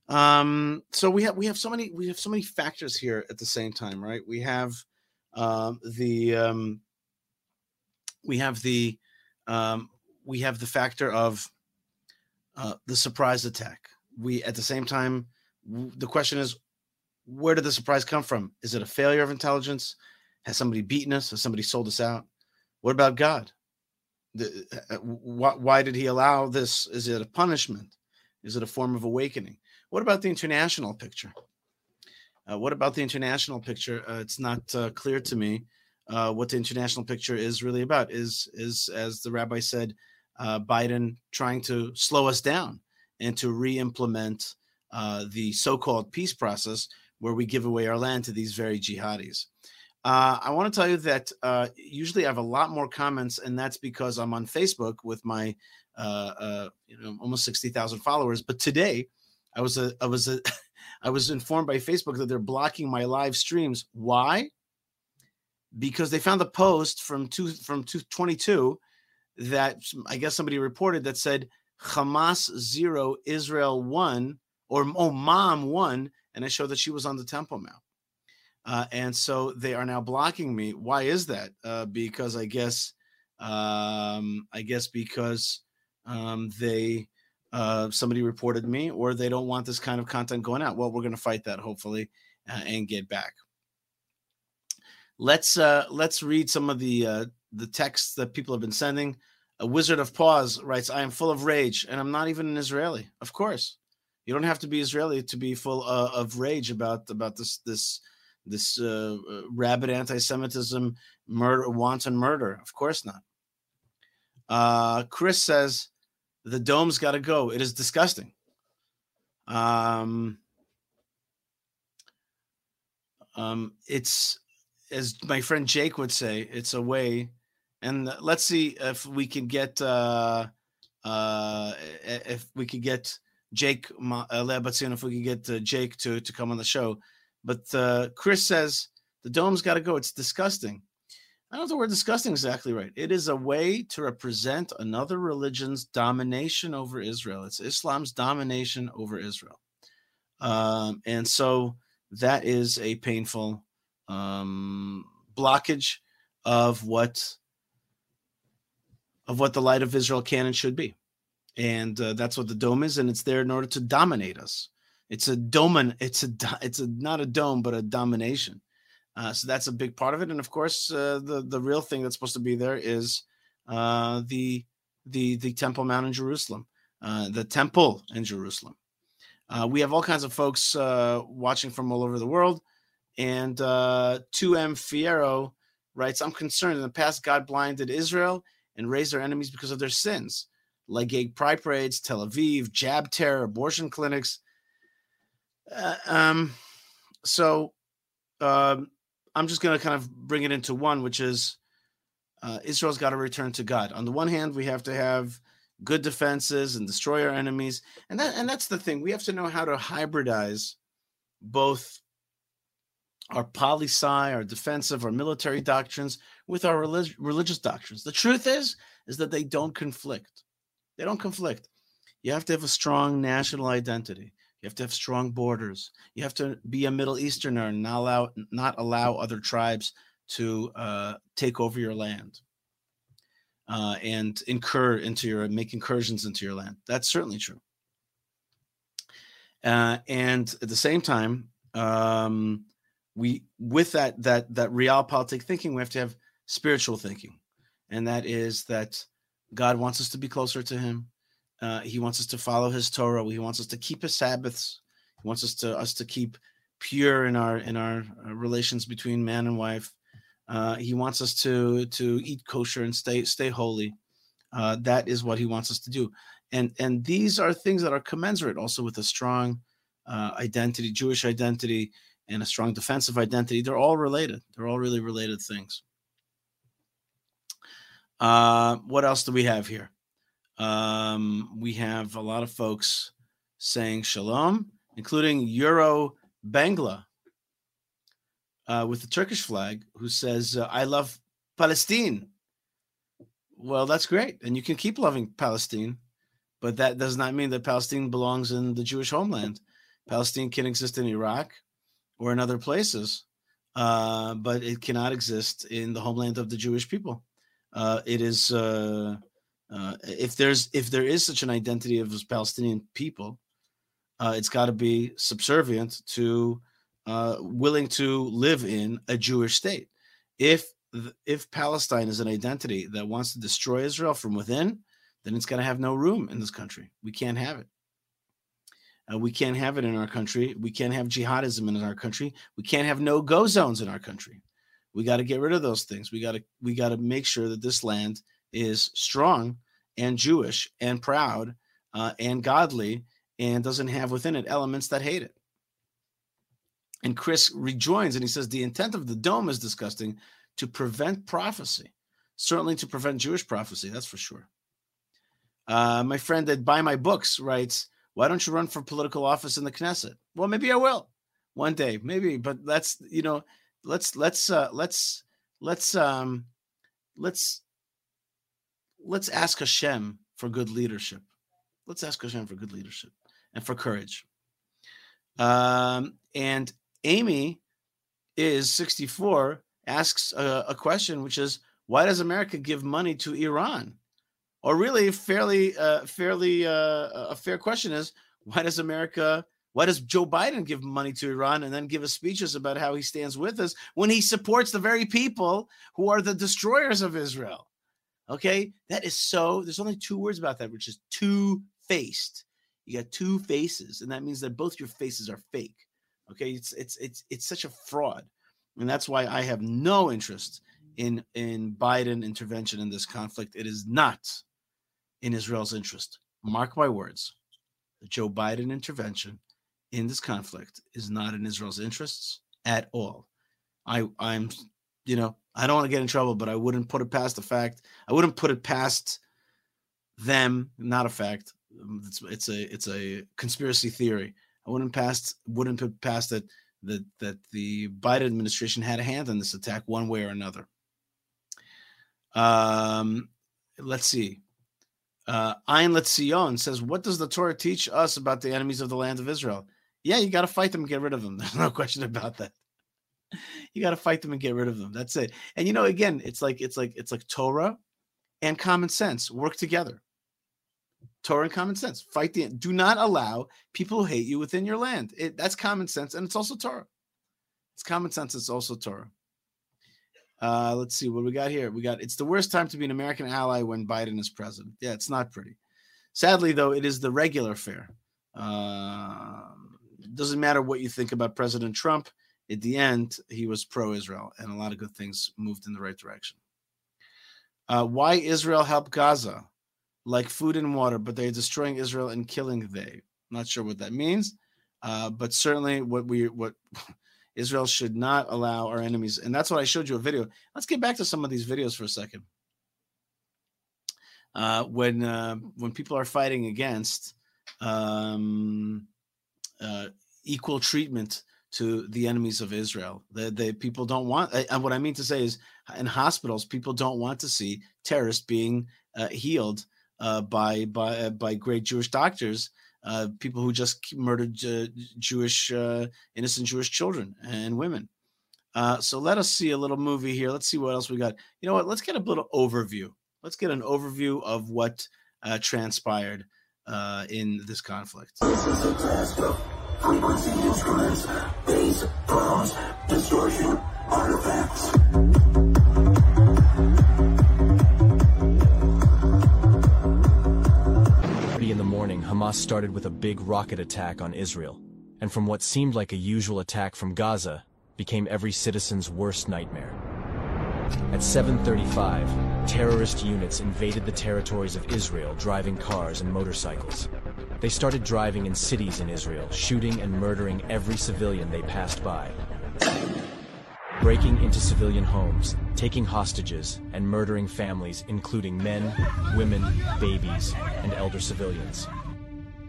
Um, so we have we have so many we have so many factors here at the same time, right? We have um, the um, we have the um, we have the factor of uh, the surprise attack. We at the same time, w- the question is, where did the surprise come from? Is it a failure of intelligence? Has somebody beaten us? Has somebody sold us out? What about God? The, uh, why, did He allow this? Is it a punishment? Is it a form of awakening? What about the international picture? Uh, what about the international picture? Uh, it's not uh, clear to me uh, what the international picture is really about. Is is as the rabbi said, Biden trying to slow us down and to re-implement the so-called peace process, where we give away our land to these very jihadis. Uh, I want to tell you that uh, usually I have a lot more comments, and that's because I'm on Facebook with my uh, uh, you know almost sixty thousand followers. But today, I was a I was a I was informed by Facebook that they're blocking my live streams. Why? Because they found a post from two from two twenty two that I guess somebody reported that said Hamas zero, Israel one, or oh mom one, and I showed that she was on the Temple Mount. Uh, and so they are now blocking me. Why is that? Uh, because I guess, um, I guess because um, they uh, somebody reported me, or they don't want this kind of content going out. Well, we're going to fight that hopefully uh, and get back. Let's uh, let's read some of the uh, the texts that people have been sending. A Wizard of Pause writes, "I am full of rage, and I'm not even an Israeli. Of course, you don't have to be Israeli to be full of rage about about this this." This uh, uh, rabid anti-Semitism, murder, wanton murder. Of course not. Uh, Chris says the dome's got to go. It is disgusting. Um, um, it's as my friend Jake would say, it's a way. And let's see if we can get uh, uh, if we could get Jake uh, if we could get uh, Jake to to come on the show. But uh, Chris says the dome's got to go. It's disgusting. I don't know the word disgusting exactly right. It is a way to represent another religion's domination over Israel. It's Islam's domination over Israel. Um, and so that is a painful um, blockage of what of what the light of Israel can and should be. And uh, that's what the dome is, and it's there in order to dominate us it's a domin it's a it's a not a dome but a domination. Uh, so that's a big part of it and of course uh, the the real thing that's supposed to be there is uh, the the the temple mount in jerusalem uh, the temple in jerusalem. Uh, we have all kinds of folks uh, watching from all over the world and uh, 2m fiero writes i'm concerned. In the past god blinded israel and raised their enemies because of their sins like gay pride parades tel aviv jab terror abortion clinics uh, um, so um, I'm just going to kind of bring it into one, which is uh, Israel's got to return to God. On the one hand, we have to have good defenses and destroy our enemies, and that and that's the thing. We have to know how to hybridize both our policy, our defensive, our military doctrines with our relig- religious doctrines. The truth is, is that they don't conflict. They don't conflict. You have to have a strong national identity. You have to have strong borders. You have to be a Middle Easterner and not allow not allow other tribes to uh, take over your land. uh, and incur into your make incursions into your land. That's certainly true. Uh, and at the same time, um, we with that that that realpolitik thinking, we have to have spiritual thinking, and that is that God wants us to be closer to Him. Uh, he wants us to follow His Torah. He wants us to keep His Sabbaths. He wants us to us to keep pure in our in our uh, relations between man and wife. Uh, he wants us to to eat kosher and stay stay holy. Uh, that is what he wants us to do, and and these are things that are commensurate also with a strong uh, identity, Jewish identity, and a strong defensive identity. They're all related. They're all really related things. Uh, what else do we have here? Um, we have a lot of folks saying shalom, including Euro Bangla uh, with the Turkish flag, who says, uh, I love Palestine. Well, that's great. And you can keep loving Palestine, but that does not mean that Palestine belongs in the Jewish homeland. Palestine can exist in Iraq or in other places, uh, but it cannot exist in the homeland of the Jewish people. Uh, it is uh, if there's if there is such an identity of Palestinian people, uh, it's got to be subservient to uh, willing to live in a Jewish state. If if Palestine is an identity that wants to destroy Israel from within, then it's going to have no room in this country. We can't have it. Uh, we can't have it in our country. We can't have jihadism in our country. We can't have no go zones in our country. We got to get rid of those things. We got to we got to make sure that this land is strong and Jewish and proud uh, and godly and doesn't have within it elements that hate it. And Chris rejoins and he says the intent of the dome is disgusting to prevent prophecy, certainly to prevent Jewish prophecy, that's for sure. Uh, my friend that buy my books writes, Why don't you run for political office in the Knesset? Well, maybe I will one day, maybe, but that's you know, let's let's uh let's let's um let's let's ask Hashem for good leadership. Let's ask Hashem for good leadership and for courage. Um, and Amy is 64, asks a, a, question, which is why does America give money to Iran? Or really, fairly, uh, fairly, uh, a fair question is why does America, why does Joe Biden give money to Iran and then give us speeches about how he stands with us when he supports the very people who are the destroyers of Israel? Okay, that is so. There's only two words about that, which is two faced. You got two faces, and that means that both your faces are fake. Okay, it's it's it's it's such a fraud, and that's why I have no interest in in Biden intervention in this conflict. It is not in Israel's interest. Mark my words. The Joe Biden intervention in this conflict is not in Israel's interests at all. I I'm you know I don't want to get in trouble, but I wouldn't put it past the fact. I wouldn't put it past them. Not a fact. It's, it's a it's a conspiracy theory. I wouldn't past wouldn't put past that that that the Biden administration had a hand in this attack one way or another. Um, let's see. Uh, Ein Letzion says, "What does the Torah teach us about the enemies of the land of Israel?" Yeah, you got to fight them and get rid of them. There's no question about that. You got to fight them and get rid of them. That's it. And you know, again, it's like it's like it's like Torah and common sense work together. Torah and common sense. Fight the do not allow people who hate you within your land. It, that's common sense, and it's also Torah. It's common sense. It's also Torah. Uh, let's see what we got here. We got it's the worst time to be an American ally when Biden is president. Yeah, it's not pretty. Sadly, though, it is the regular fare. Uh, doesn't matter what you think about President Trump. At the end, he was pro-Israel, and a lot of good things moved in the right direction. Uh, why Israel help Gaza? like food and water, but they're destroying Israel and killing they. Not sure what that means, uh, but certainly what we what Israel should not allow our enemies, and that's what I showed you a video. Let's get back to some of these videos for a second. Uh, when uh, when people are fighting against um, uh, equal treatment to the enemies of Israel, the, people don't want. And what I mean to say is, in hospitals, people don't want to see terrorists being uh, healed uh, by by uh, by great Jewish doctors, uh, people who just murdered Jewish uh, innocent Jewish children and women. Uh, so let us see a little movie here. Let's see what else we got. You know what? Let's get a little overview. let's get an overview of what transpired in this conflict. Frequency distortion, artifacts. in the morning, Hamas started with a big rocket attack on Israel, and from what seemed like a usual attack from Gaza, became every citizen's worst nightmare. At 7.35, terrorist units invaded the territories of Israel driving cars and motorcycles. They started driving in cities in Israel, shooting and murdering every civilian they passed by. Breaking into civilian homes, taking hostages, and murdering families including men, women, babies, and elder civilians.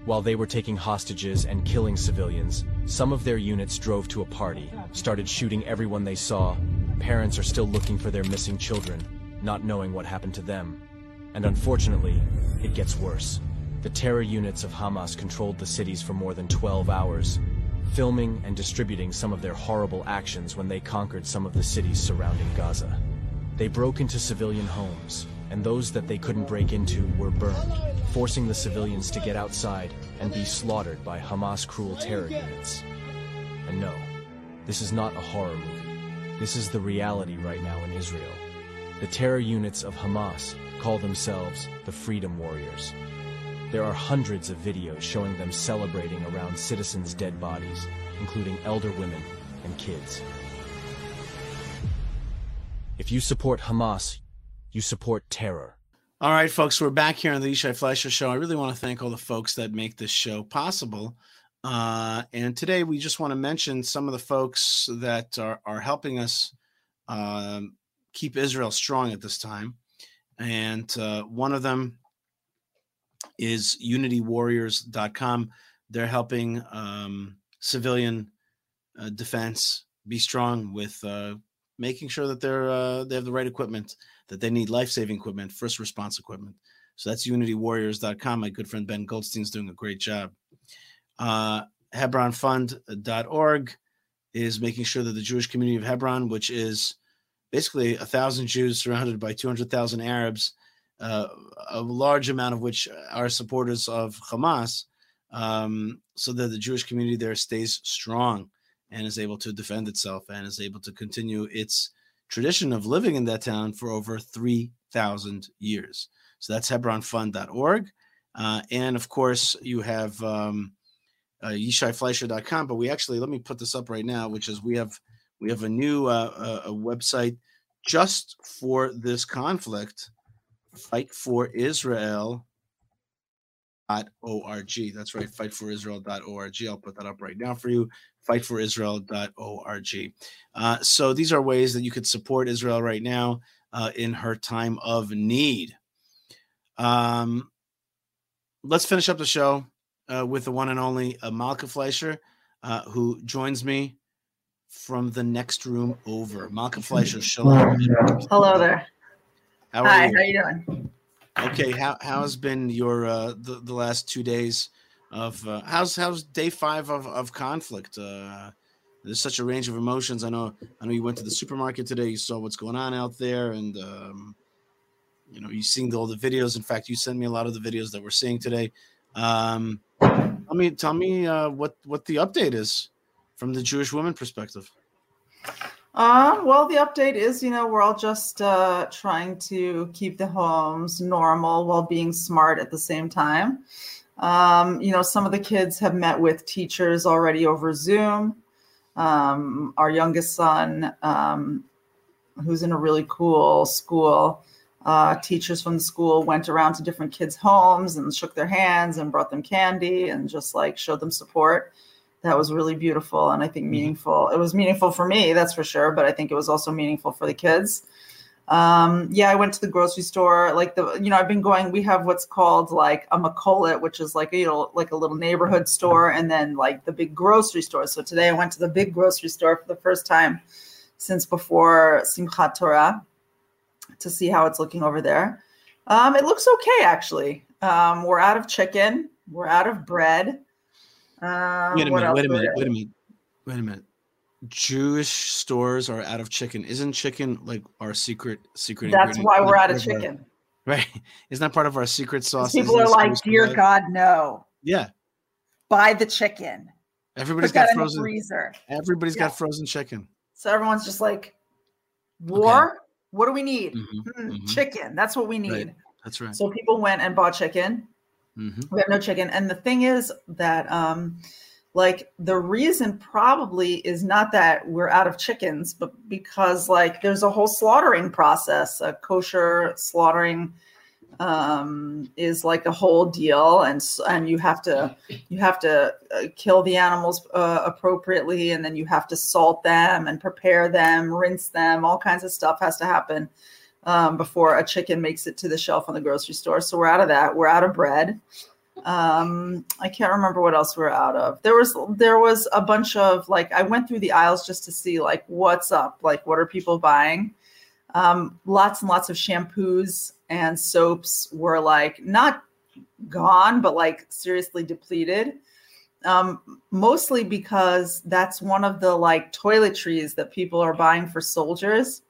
While they were taking hostages and killing civilians, some of their units drove to a party, started shooting everyone they saw. Parents are still looking for their missing children, not knowing what happened to them. And unfortunately, it gets worse. The terror units of Hamas controlled the cities for more than 12 hours, filming and distributing some of their horrible actions when they conquered some of the cities surrounding Gaza. They broke into civilian homes, and those that they couldn't break into were burned, forcing the civilians to get outside and be slaughtered by Hamas cruel terror units. And no, this is not a horror movie. This is the reality right now in Israel. The terror units of Hamas call themselves the Freedom Warriors. There are hundreds of videos showing them celebrating around citizens' dead bodies, including elder women and kids. If you support Hamas, you support terror. All right, folks, we're back here on the Yishai Fleisher Show. I really want to thank all the folks that make this show possible. Uh, and today we just want to mention some of the folks that are, are helping us um, keep Israel strong at this time. And uh, one of them is unitywarriors.com. They're helping um, civilian uh, defense be strong with uh, making sure that they're uh, they have the right equipment, that they need life saving equipment, first response equipment. So that's unitywarriors.com. My good friend Ben Goldstein's doing a great job. Uh, Hebronfund.org is making sure that the Jewish community of Hebron, which is basically a thousand Jews surrounded by 200,000 Arabs, uh, a large amount of which are supporters of Hamas, um, so that the Jewish community there stays strong and is able to defend itself and is able to continue its tradition of living in that town for over 3,000 years. So that's hebronfund.org. Uh, and of course, you have um, uh. But we actually, let me put this up right now, which is we have we have a new uh, a website just for this conflict fight for Israel. That's right, fightforisrael.org. I'll put that up right now for you. Fightforisrael.org. Uh, so these are ways that you could support Israel right now uh, in her time of need. Um, let's finish up the show uh, with the one and only uh, Malkah Fleisher, uh, who joins me from the next room over. Malkah Fleisher, shalom. Hello there. How Hi, you? how you doing? Okay, how how's been your uh the, the last two days of uh, how's how's day five of, of conflict? Uh there's such a range of emotions. I know I know you went to the supermarket today, you saw what's going on out there, and um you know, you've seen all the videos. In fact, you sent me a lot of the videos that we're seeing today. Um tell me tell me uh what what the update is from the Jewish woman perspective. Uh, well, the update is, you know, we're all just uh, trying to keep the homes normal while being smart at the same time. Um, you know, some of the kids have met with teachers already over Zoom. Um, our youngest son, um, who's in a really cool school, uh, teachers from the school went around to different kids' homes and shook their hands and brought them candy and just like showed them support that was really beautiful and I think meaningful. It was meaningful for me, that's for sure, but I think it was also meaningful for the kids. Um, yeah, I went to the grocery store. Like the, you know, I've been going. We have what's called like a Macolet, which is like a, you know, like a little neighborhood store, and then like the big grocery store. So today I went to the big grocery store for the first time since before Simchat Torah to see how it's looking over there. Um, it looks okay actually. Um, we're out of chicken. We're out of bread. Um, wait a minute, wait a minute, wait a minute, wait a minute. Jewish stores are out of chicken. Isn't chicken like our secret secret? That's ingredient why we're out of of our- chicken. Right? Isn't that part of our secret sauce? People are like, "Dear God, no! Yeah. Buy the chicken." Everybody's got the frozen. freezer. Everybody's Yeah. got frozen chicken. So everyone's just like, "War? What do we need? Mhm, Hmm, mhm. Chicken. That's what we need." Right. That's right. So people went and bought chicken. Mhm. We have no chicken. And the thing is that um like the reason probably is not that we're out of chickens, but because like there's a whole slaughtering process. A kosher slaughtering um is like a whole deal and and you have to you have to uh, kill the animals uh, appropriately and then you have to salt them and prepare them rinse them all kinds of stuff has to happen um, before a chicken makes it to the shelf on the grocery store. So we're out of that. We're out of bread. Um i can't remember what else we're out of. There was there was a bunch of like i went through the aisles just to see like what's up? Like what are people buying? Um lots and lots of shampoos and soaps were like not gone but like seriously depleted. Um mostly because that's one of the like toiletries that people are buying for soldiers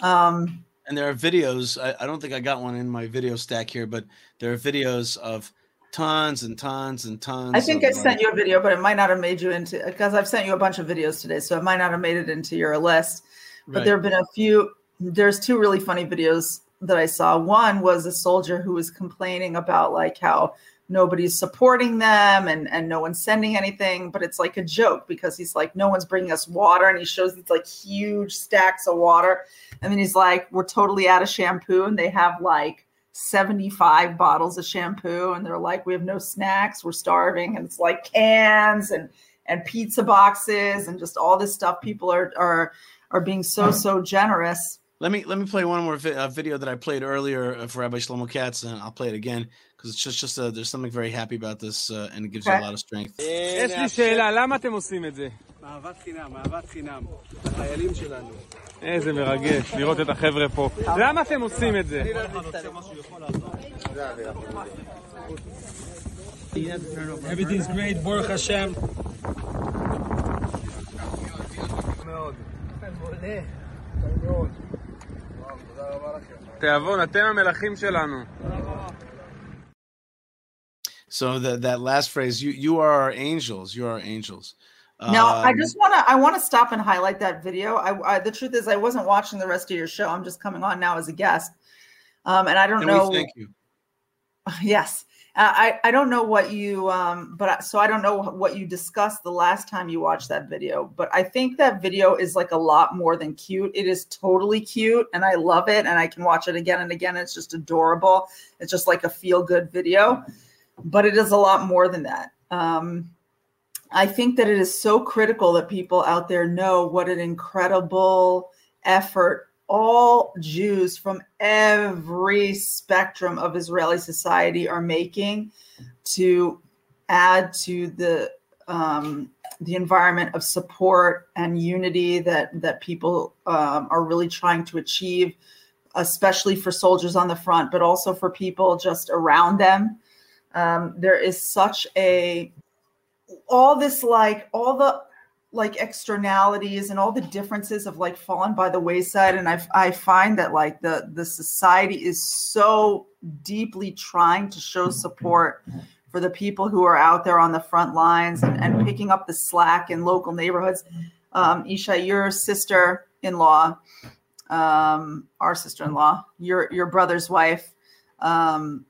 um And there are videos. I, I don't think I got one in my video stack here, but there are videos of tons and tons and tons. I think I sent you a video, but it might not have made you into because I've sent you a bunch of videos today, so it might not have made it into your list. But Right. there have been a few. There's two really funny videos that I saw. One was a soldier who was complaining about like how nobody's supporting them and and no one's sending anything, but it's like a joke because he's like no one's bringing us water, and he shows these like huge stacks of water, and then he's like we're totally out of shampoo, and they have like 75 bottles of shampoo. And they're like we have no snacks. We're starving. And it's like cans and and pizza boxes and just all this stuff. People are are are being so so generous Let me let me play one more vi- uh, video that I played earlier uh, for Rabbi Shlomo Katz, and I'll play it again because it's just just uh, there's something very happy about this, uh, and it gives you a Okay. lot of strength. יש לי שאלה, למה אתם עושים את זה? אהבת חינם, אהבת חינם. החיילים שלנו. איזה מרגש לראות את החבר'ה פה. למה אתם עושים את זה? Everything's great, Baruch Hashem. תיאבון, אתם המלכים שלנו. So that that last phrase, you you are our angels, you are our angels. now i Um, just want to i want to stop and highlight that video. I, I the truth is i wasn't watching the rest of your show. I'm just coming on now as a guest. Um and i don't and we know thank you. yes uh, i i don't know what you um but so i don't know what you discussed the last time you watched that video but i think that video is like a lot more than cute. It is totally cute and i love it and i can watch it again and again. It's just adorable. It's just like a feel good video but it is a lot more than that. Um I think that it is so critical that people out there know what an incredible effort all Jews from every spectrum of Israeli society are making to add to the um, the environment of support and unity that that people um, are really trying to achieve, especially for soldiers on the front, but also for people just around them. Um, there is such a all this like all the like externalities and all the differences of like fallen by the wayside. And i i find that like the the society is so deeply trying to show support for the people who are out there on the front lines and, and picking up the slack in local neighborhoods. Um Yishai your sister-in-law um our sister-in-law your your brother's wife um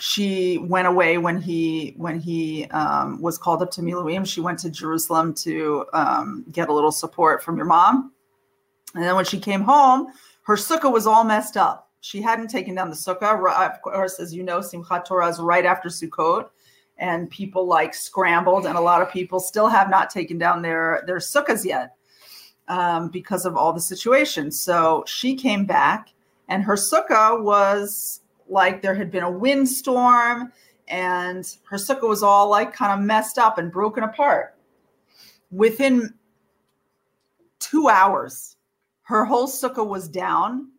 she went away when he when he um, was called up to Miluim. She went to Jerusalem to um, get a little support from your mom, and then when she came home, her sukkah was all messed up. She hadn't taken down the sukkah. Of course, as you know, Simchat Torah is right after Sukkot, and people like scrambled, and a lot of people still have not taken down their their sukkahs yet um, because of all the situation. So she came back, and her sukkah was like there had been a windstorm, and her sukkah was all like kind of messed up and broken apart. Within two hours, her whole sukkah was down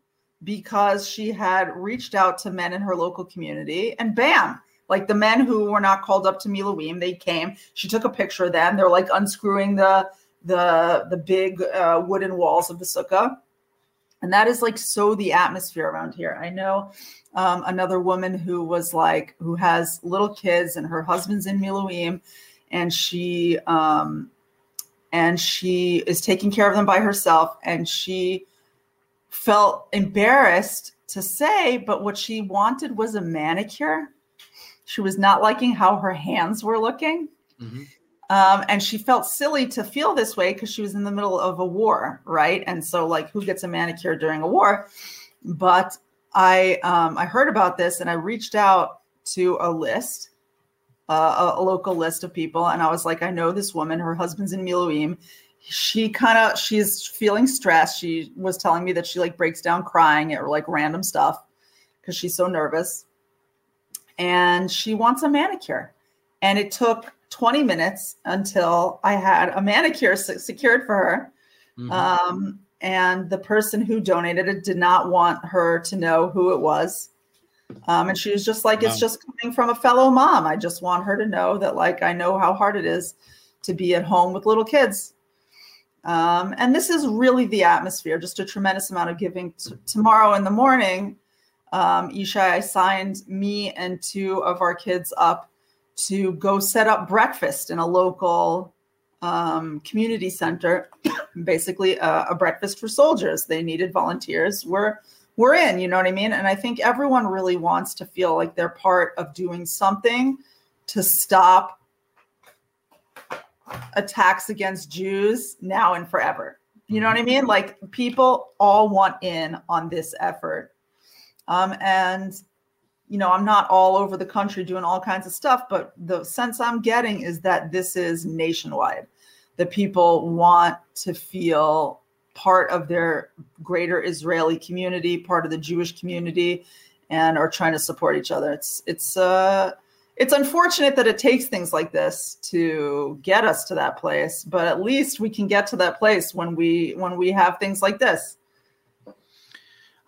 because she had reached out to men in her local community, and bam, like the men who were not called up to Miluim, they came. She took a picture of them. They're like unscrewing the the the big uh, wooden walls of the sukkah, and that is like so the atmosphere around here. I know um, another woman who was like who has little kids and her husband's in Miluim, and she um, and she is taking care of them by herself, and she felt embarrassed to say, but what she wanted was a manicure. She was not liking how her hands were looking. Um, and she felt silly to feel this way because she was in the middle of a war, right? And so, like, who gets a manicure during a war? But I um, I heard about this and I reached out to a list, uh, a, a local list of people, and I was like, I know this woman. Her husband's in Miluim. She kind of she's feeling stressed. She was telling me that she like breaks down crying or like random stuff because she's so nervous, and she wants a manicure. And it took 20 minutes until I had a manicure secured for her. Mm-hmm. Um, and the person who donated it did not want her to know who it was. Um, and she was just like, it's Wow. just coming from a fellow mom. I just want her to know that, like, I know how hard it is to be at home with little kids. Um, and this is really the atmosphere, just a tremendous amount of giving. T- tomorrow in the morning, um, Yishai signed me and two of our kids up to go set up breakfast in a local um, community center, basically a, a breakfast for soldiers. They needed volunteers. We're we're in, you know what I mean? And I think everyone really wants to feel like they're part of doing something to stop attacks against Jews now and forever. You know what I mean? Like people all want in on this effort. Um, and you know, I'm not all over the country doing all kinds of stuff, but the sense I'm getting is that this is nationwide. That people want to feel part of their greater Israeli community, part of the Jewish community, and are trying to support each other. It's it's uh it's unfortunate that it takes things like this to get us to that place, but at least we can get to that place when we when we have things like this.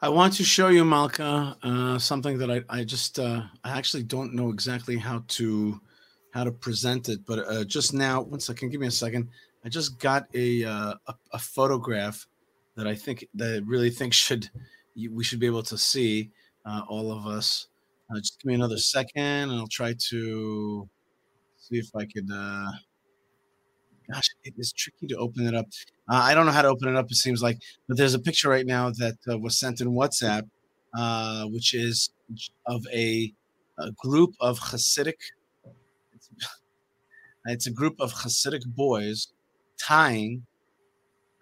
I want to show you, Malkah, uh, something that I, I just uh, I actually don't know exactly how to how to present it, but uh, just now, one second, give me a second. I just got a uh, a, a photograph that I think that I really think should we should be able to see uh, all of us. Uh, just give me another second, and I'll try to see if I could. Gosh, it is tricky to open it up. Uh, I don't know how to open it up. It seems like, but there's a picture right now that uh, was sent in WhatsApp, uh, which is of a, a group of Hasidic. It's, it's a group of Hasidic boys tying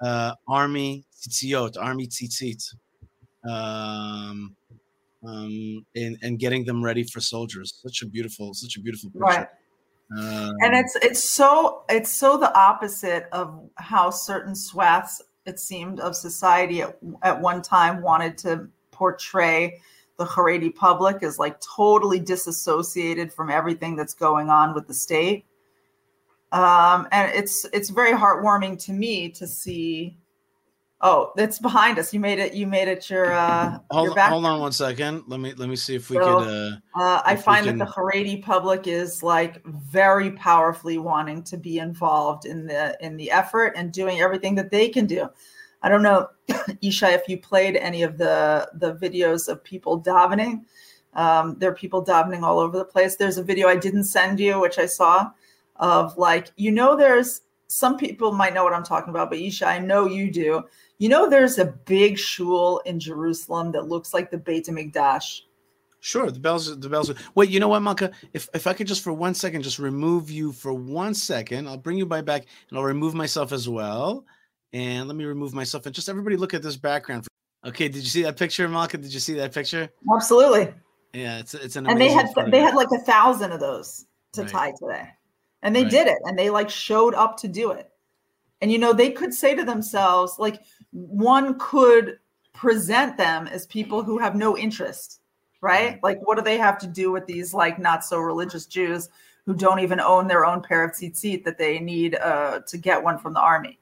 uh, army tzitziot, army tzitzit, um, um, and, and getting them ready for soldiers. Such a beautiful, such a beautiful picture. Right. Um, and it's it's so it's so the opposite of how certain swaths it seemed of society at, at one time wanted to portray the Haredi public as like totally disassociated from everything that's going on with the state. Um, and it's it's very heartwarming to me to see. Oh, it's behind us. You made it. You made it your uh, hold, your back. hold on one second. Let me let me see if we So, could. Uh, Uh, I find can- that the Haredi public is like very powerfully wanting to be involved in the in the effort and doing everything that they can do. I don't know, Yishai, if you played any of the the videos of people davening. Um, there are people davening all over the place. There's a video I didn't send you, which I saw, of like you know, there's some people might know what I'm talking about, but Yishai, I know you do. You know, there's a big shul in Jerusalem that looks like the Beit Hamikdash. Sure, the Belz. The Belz. Wait, you know what, Malkah? If if I could just for one second just remove you for one second, I'll bring you by back, and I'll remove myself as well. And let me remove myself, and just everybody look at this background. Okay, did you see that picture, Malkah? Did you see that picture? Absolutely. Yeah, it's it's an and they had they had like a thousand of those to Right. tie today and they Right. did it and they like showed up to do it and you know they could say to themselves like one could present them as people who have no interest right? Like what do they have to do with these like not so religious jews who don't even own their own pair of tzitzit that they need uh, to get one from the army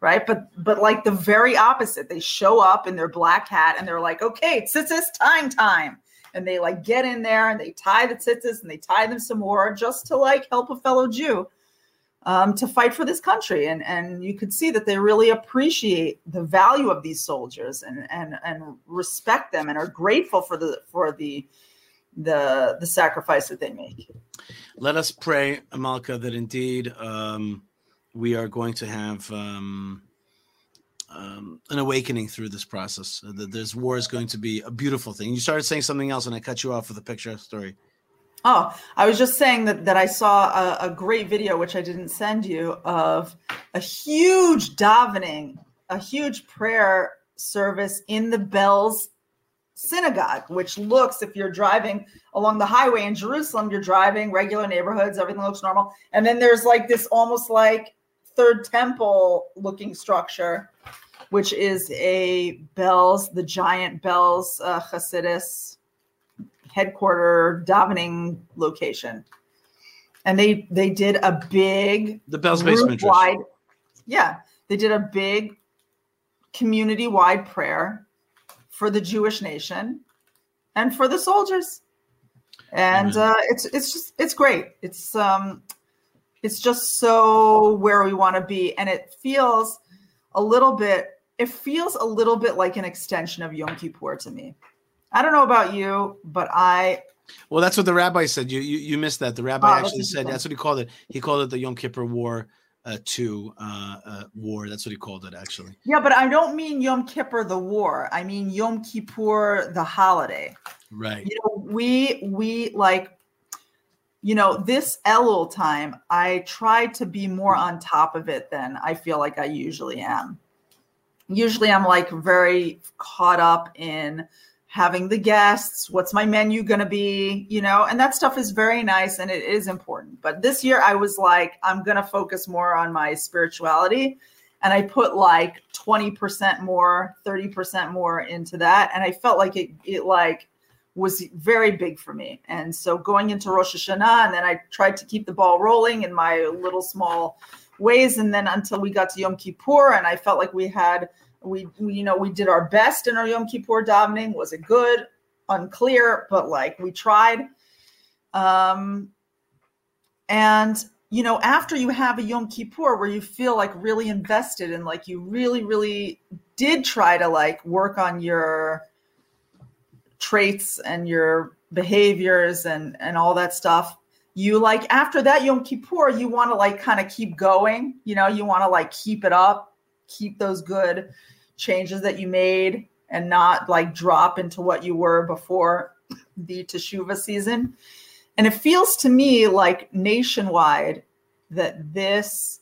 right? But but like the very opposite. They show up in their black hat and they're like okay tzitzis time time. And they like get in there and they tie the tzitzis and they tie them some more just to like help a fellow jew um, to fight for this country. And, and you could see that they really appreciate the value of these soldiers and, and, and respect them and are grateful for the, for the, the, the sacrifice that they make. Let us pray, Amalka, that indeed um, we are going to have um, um, an awakening through this process. That this war is going to be a beautiful thing. You started saying something else, and I cut you off with a picture story. Oh, I was just saying that that I saw a, a great video, which I didn't send you, of a huge davening, a huge prayer service in the Belz synagogue, which looks, if you're driving along the highway in Jerusalem, you're driving regular neighborhoods, everything looks normal. And then there's like this almost like third temple looking structure, which is a Belz, the giant Belz uh, Hasidus headquarter davening location. And they they did a big the Belz basement wide, yeah, they did a big community wide prayer for the Jewish nation and for the soldiers. And uh, it's it's just it's great. It's um it's just so where we want to be, and it feels a little bit. It feels a little bit like an extension of Yom Kippur to me. I don't know about you, but I. Well, that's what the rabbi said. You you, you missed that. The rabbi Oh, actually said that's what he called it. He called it the Yom Kippur War uh, Two uh, uh, War. That's what he called it actually. Yeah, but I don't mean Yom Kippur the war. I mean Yom Kippur the holiday. Right. You know, we we like you know, this Elul time, I try to be more on top of it than I feel like I usually am. Usually I'm like very caught up in having the guests, what's my menu going to be, you know, and that stuff is very nice and it is important. But this year I was like, I'm going to focus more on my spirituality. And I put like 20% more, 30% more into that. And I felt like it, it like was very big for me. And so going into Rosh Hashanah, and then I tried to keep the ball rolling in my little small ways. And then until we got to Yom Kippur, and I felt like we had we, we you know we did our best in our Yom Kippur davening. Was it good? Unclear, but like we tried. Um, and you know, after you have a Yom Kippur where you feel like really invested and like you really, really did try to like work on your traits and your behaviors and and all that stuff you like after that yom kippur you want to like kind of keep going you know you want to like keep it up keep those good changes that you made and not like drop into what you were before the teshuva season and it feels to me like nationwide that this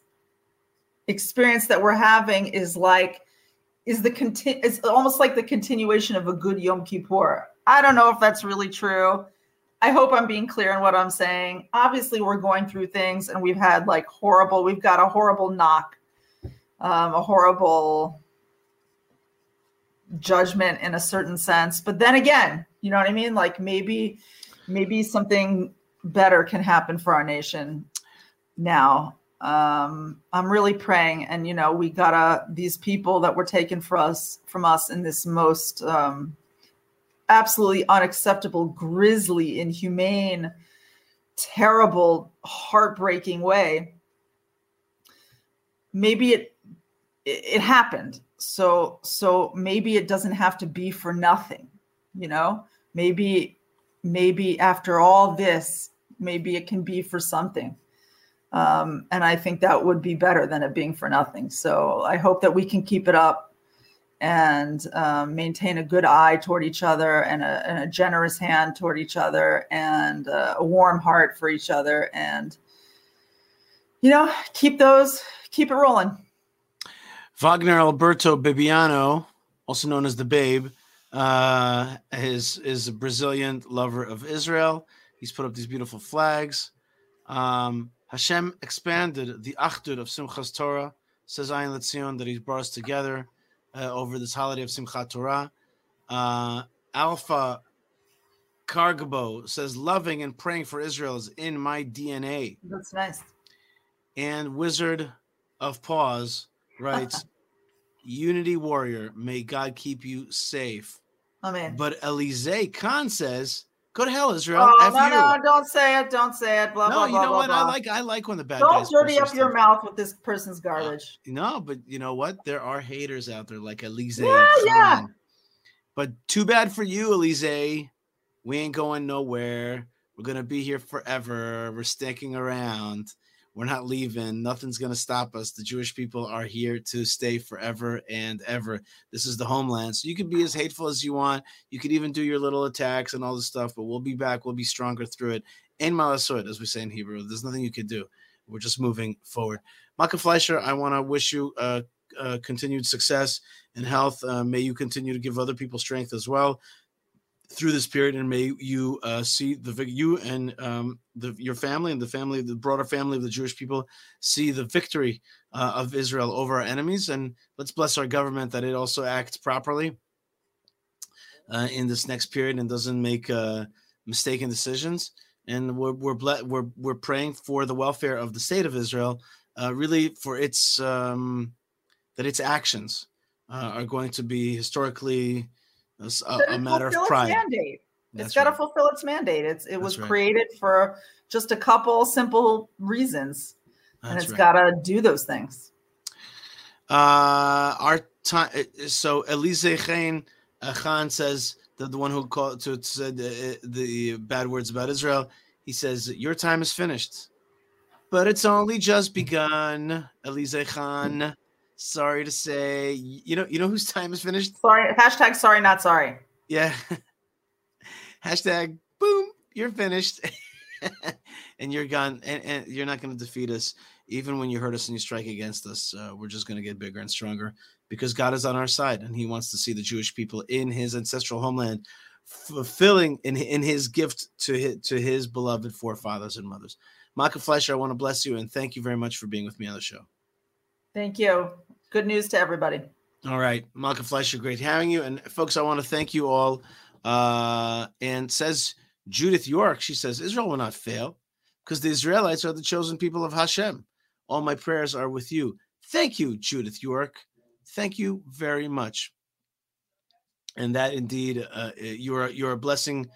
experience that we're having is like is the conti- it's almost like the continuation of a good Yom Kippur. I don't know if that's really true. I hope I'm being clear in what I'm saying. Obviously, we're going through things and we've had like horrible, we've got a horrible knock, um, a horrible judgment in a certain sense. But then again, you know what I mean? Like maybe, maybe something better can happen for our nation now um i'm really praying and you know we gotta these people that were taken for us from us in this most um absolutely unacceptable grisly inhumane terrible heartbreaking way maybe it it, it happened. So so maybe it doesn't have to be for nothing you know? Maybe maybe after all this maybe it can be for something. Um, and I think that would be better than it being for nothing. So I hope that we can keep it up and um, maintain a good eye toward each other and a, and a generous hand toward each other and uh, a warm heart for each other and you know keep those keep it rolling Wagner Alberto Bibiano, also known as the Babe, uh, is is a Brazilian lover of Israel. He's put up these beautiful flags. Um, Hashem expanded the Achdut of Simchas Torah, says Ayin Letzion, that He brought us together uh, over this holiday of Simchat Torah. Uh, Alpha Cargabo says, loving and praying for Israel is in my DNA. that's nice And Wizard of Pause writes, Unity Warrior, may God keep you safe. Oh, Amen. But Elise Khan says, Go to hell, Israel. Oh, F no, you. no, don't say it. Don't say it. Blah, no, blah, you know blah, what? I like I like when the bad Don't guys. dirty up your mouth with this person's uh, garbage. No, but you know what? There are haters out there like Elise. Yeah, yeah. But too bad for you, Elise. We ain't going nowhere. We're gonna be here forever. We're sticking around. We're not leaving. Nothing's gonna stop us. The Jewish people are here to stay forever and ever. This is the homeland. So you can be as hateful as you want. You could even do your little attacks and all this stuff, but we'll be back. We'll be stronger through it. In malasot, as we say in Hebrew. There's nothing you could do. We're just moving forward. Malkah Fleisher, I want to wish you uh, uh, continued success and health. Uh, may you continue to give other people strength as well through this period, and may you uh, see the you and um, the, your family and the family, the broader family of the Jewish people, see the victory uh, of Israel over our enemies. And let's bless our government that it also acts properly uh, in this next period and doesn't make uh, mistaken decisions. And we're we're ble- we're we're praying for the welfare of the state of Israel, uh, really for its um, that its actions uh, are going to be historically a, s- a- a matter of its pride. mandate. That's it's got to right. fulfill its mandate. It's it was right. created for just a couple simple reasons, and That's it's right. got to do those things. Uh, our time. So Elise Khan, uh, Khan says the, the one who called to said uh, the bad words about Israel. He says your time is finished, but it's only just begun. Elise Khan, sorry to say, you know, you know whose time is finished. Sorry. Hashtag sorry, not sorry. Yeah. Hashtag boom, you're finished. and you're gone. And, and you're not going to defeat us. Even when you hurt us and you strike against us, uh, we're just going to get bigger and stronger because God is on our side and he wants to see the Jewish people in his ancestral homeland fulfilling in, in his gift to his, to his beloved forefathers and mothers. Malkah Fleisher, I want to bless you and thank you very much for being with me on the show. Thank you. Good news to everybody. All right, Malkah Fleisher, great having you. And folks, I want to thank you all. Uh, and says Judith York, she says, Israel will not fail because the Israelites are the chosen people of Hashem. All my prayers are with you. Thank you, Judith York. Thank you very much. And that indeed, uh, you're you're a blessing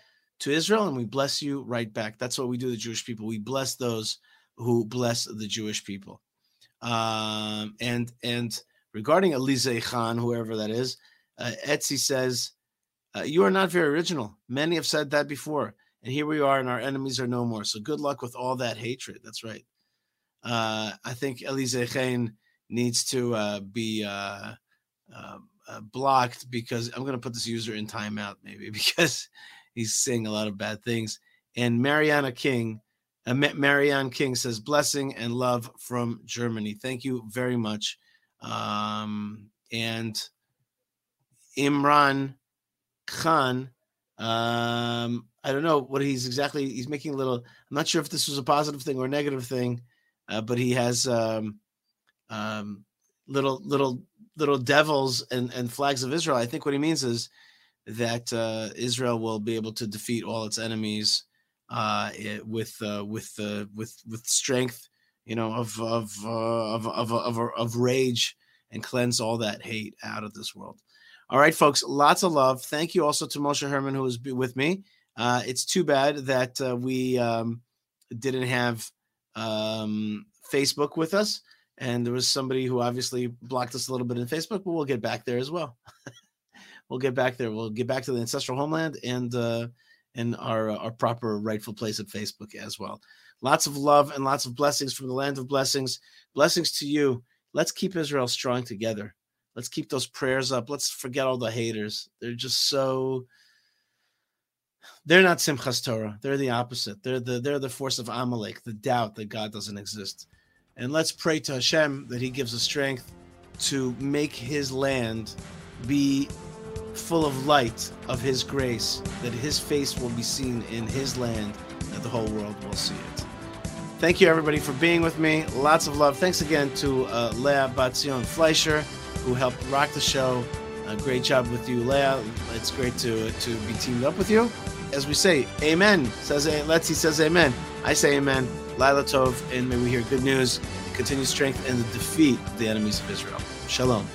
to Israel, and we bless you right back. That's what we do, the Jewish people. We bless those who bless the Jewish people. Um, and and regarding Elise Khan, whoever that is, uh, Etsy says, uh, You are not very original. Many have said that before. And here we are, and our enemies are no more. So good luck with all that hatred. That's right. Uh, I think Elise Khan needs to uh, be uh, uh, uh, blocked because I'm going to put this user in timeout, maybe, because he's saying a lot of bad things. And Mariana King, Ma- Marianne King says, Blessing and love from Germany. Thank you very much. Um, and Imran Khan. Um, I don't know what he's exactly. He's making a little. I'm not sure if this was a positive thing or a negative thing, uh, but he has um, um, little little little devils and and flags of Israel. I think what he means is that uh, Israel will be able to defeat all its enemies uh, it, with uh, with uh, with with strength, you know, of of uh, of, of of of rage and cleanse all that hate out of this world. All right, folks, lots of love. Thank you also to Moshe Herman, who was with me. Uh, it's too bad that uh, we um, didn't have um, Facebook with us. And there was somebody who obviously blocked us a little bit in Facebook, but we'll get back there as well. we'll get back there. We'll get back to the ancestral homeland and uh, and our our proper rightful place at Facebook as well. Lots of love and lots of blessings from the land of blessings. Blessings to you. Let's keep Israel strong together. Let's keep those prayers up. Let's forget all the haters. They're just so they're not Simchas Torah. They're the opposite. They're the they're the force of Amalek, the doubt that God doesn't exist. And let's pray to Hashem that He gives us strength to make His land be full of light of His grace, that His face will be seen in His land, that the whole world will see it. Thank you, everybody, for being with me. Lots of love. Thanks again to uh, Leah Batzion Fleisher, who helped rock the show. A great job with you, Leah. It's great to to be teamed up with you. As we say, Amen. Says Let's says Amen. I say Amen. Lila Tov, and may we hear good news, continued strength, and the defeat of the enemies of Israel. Shalom.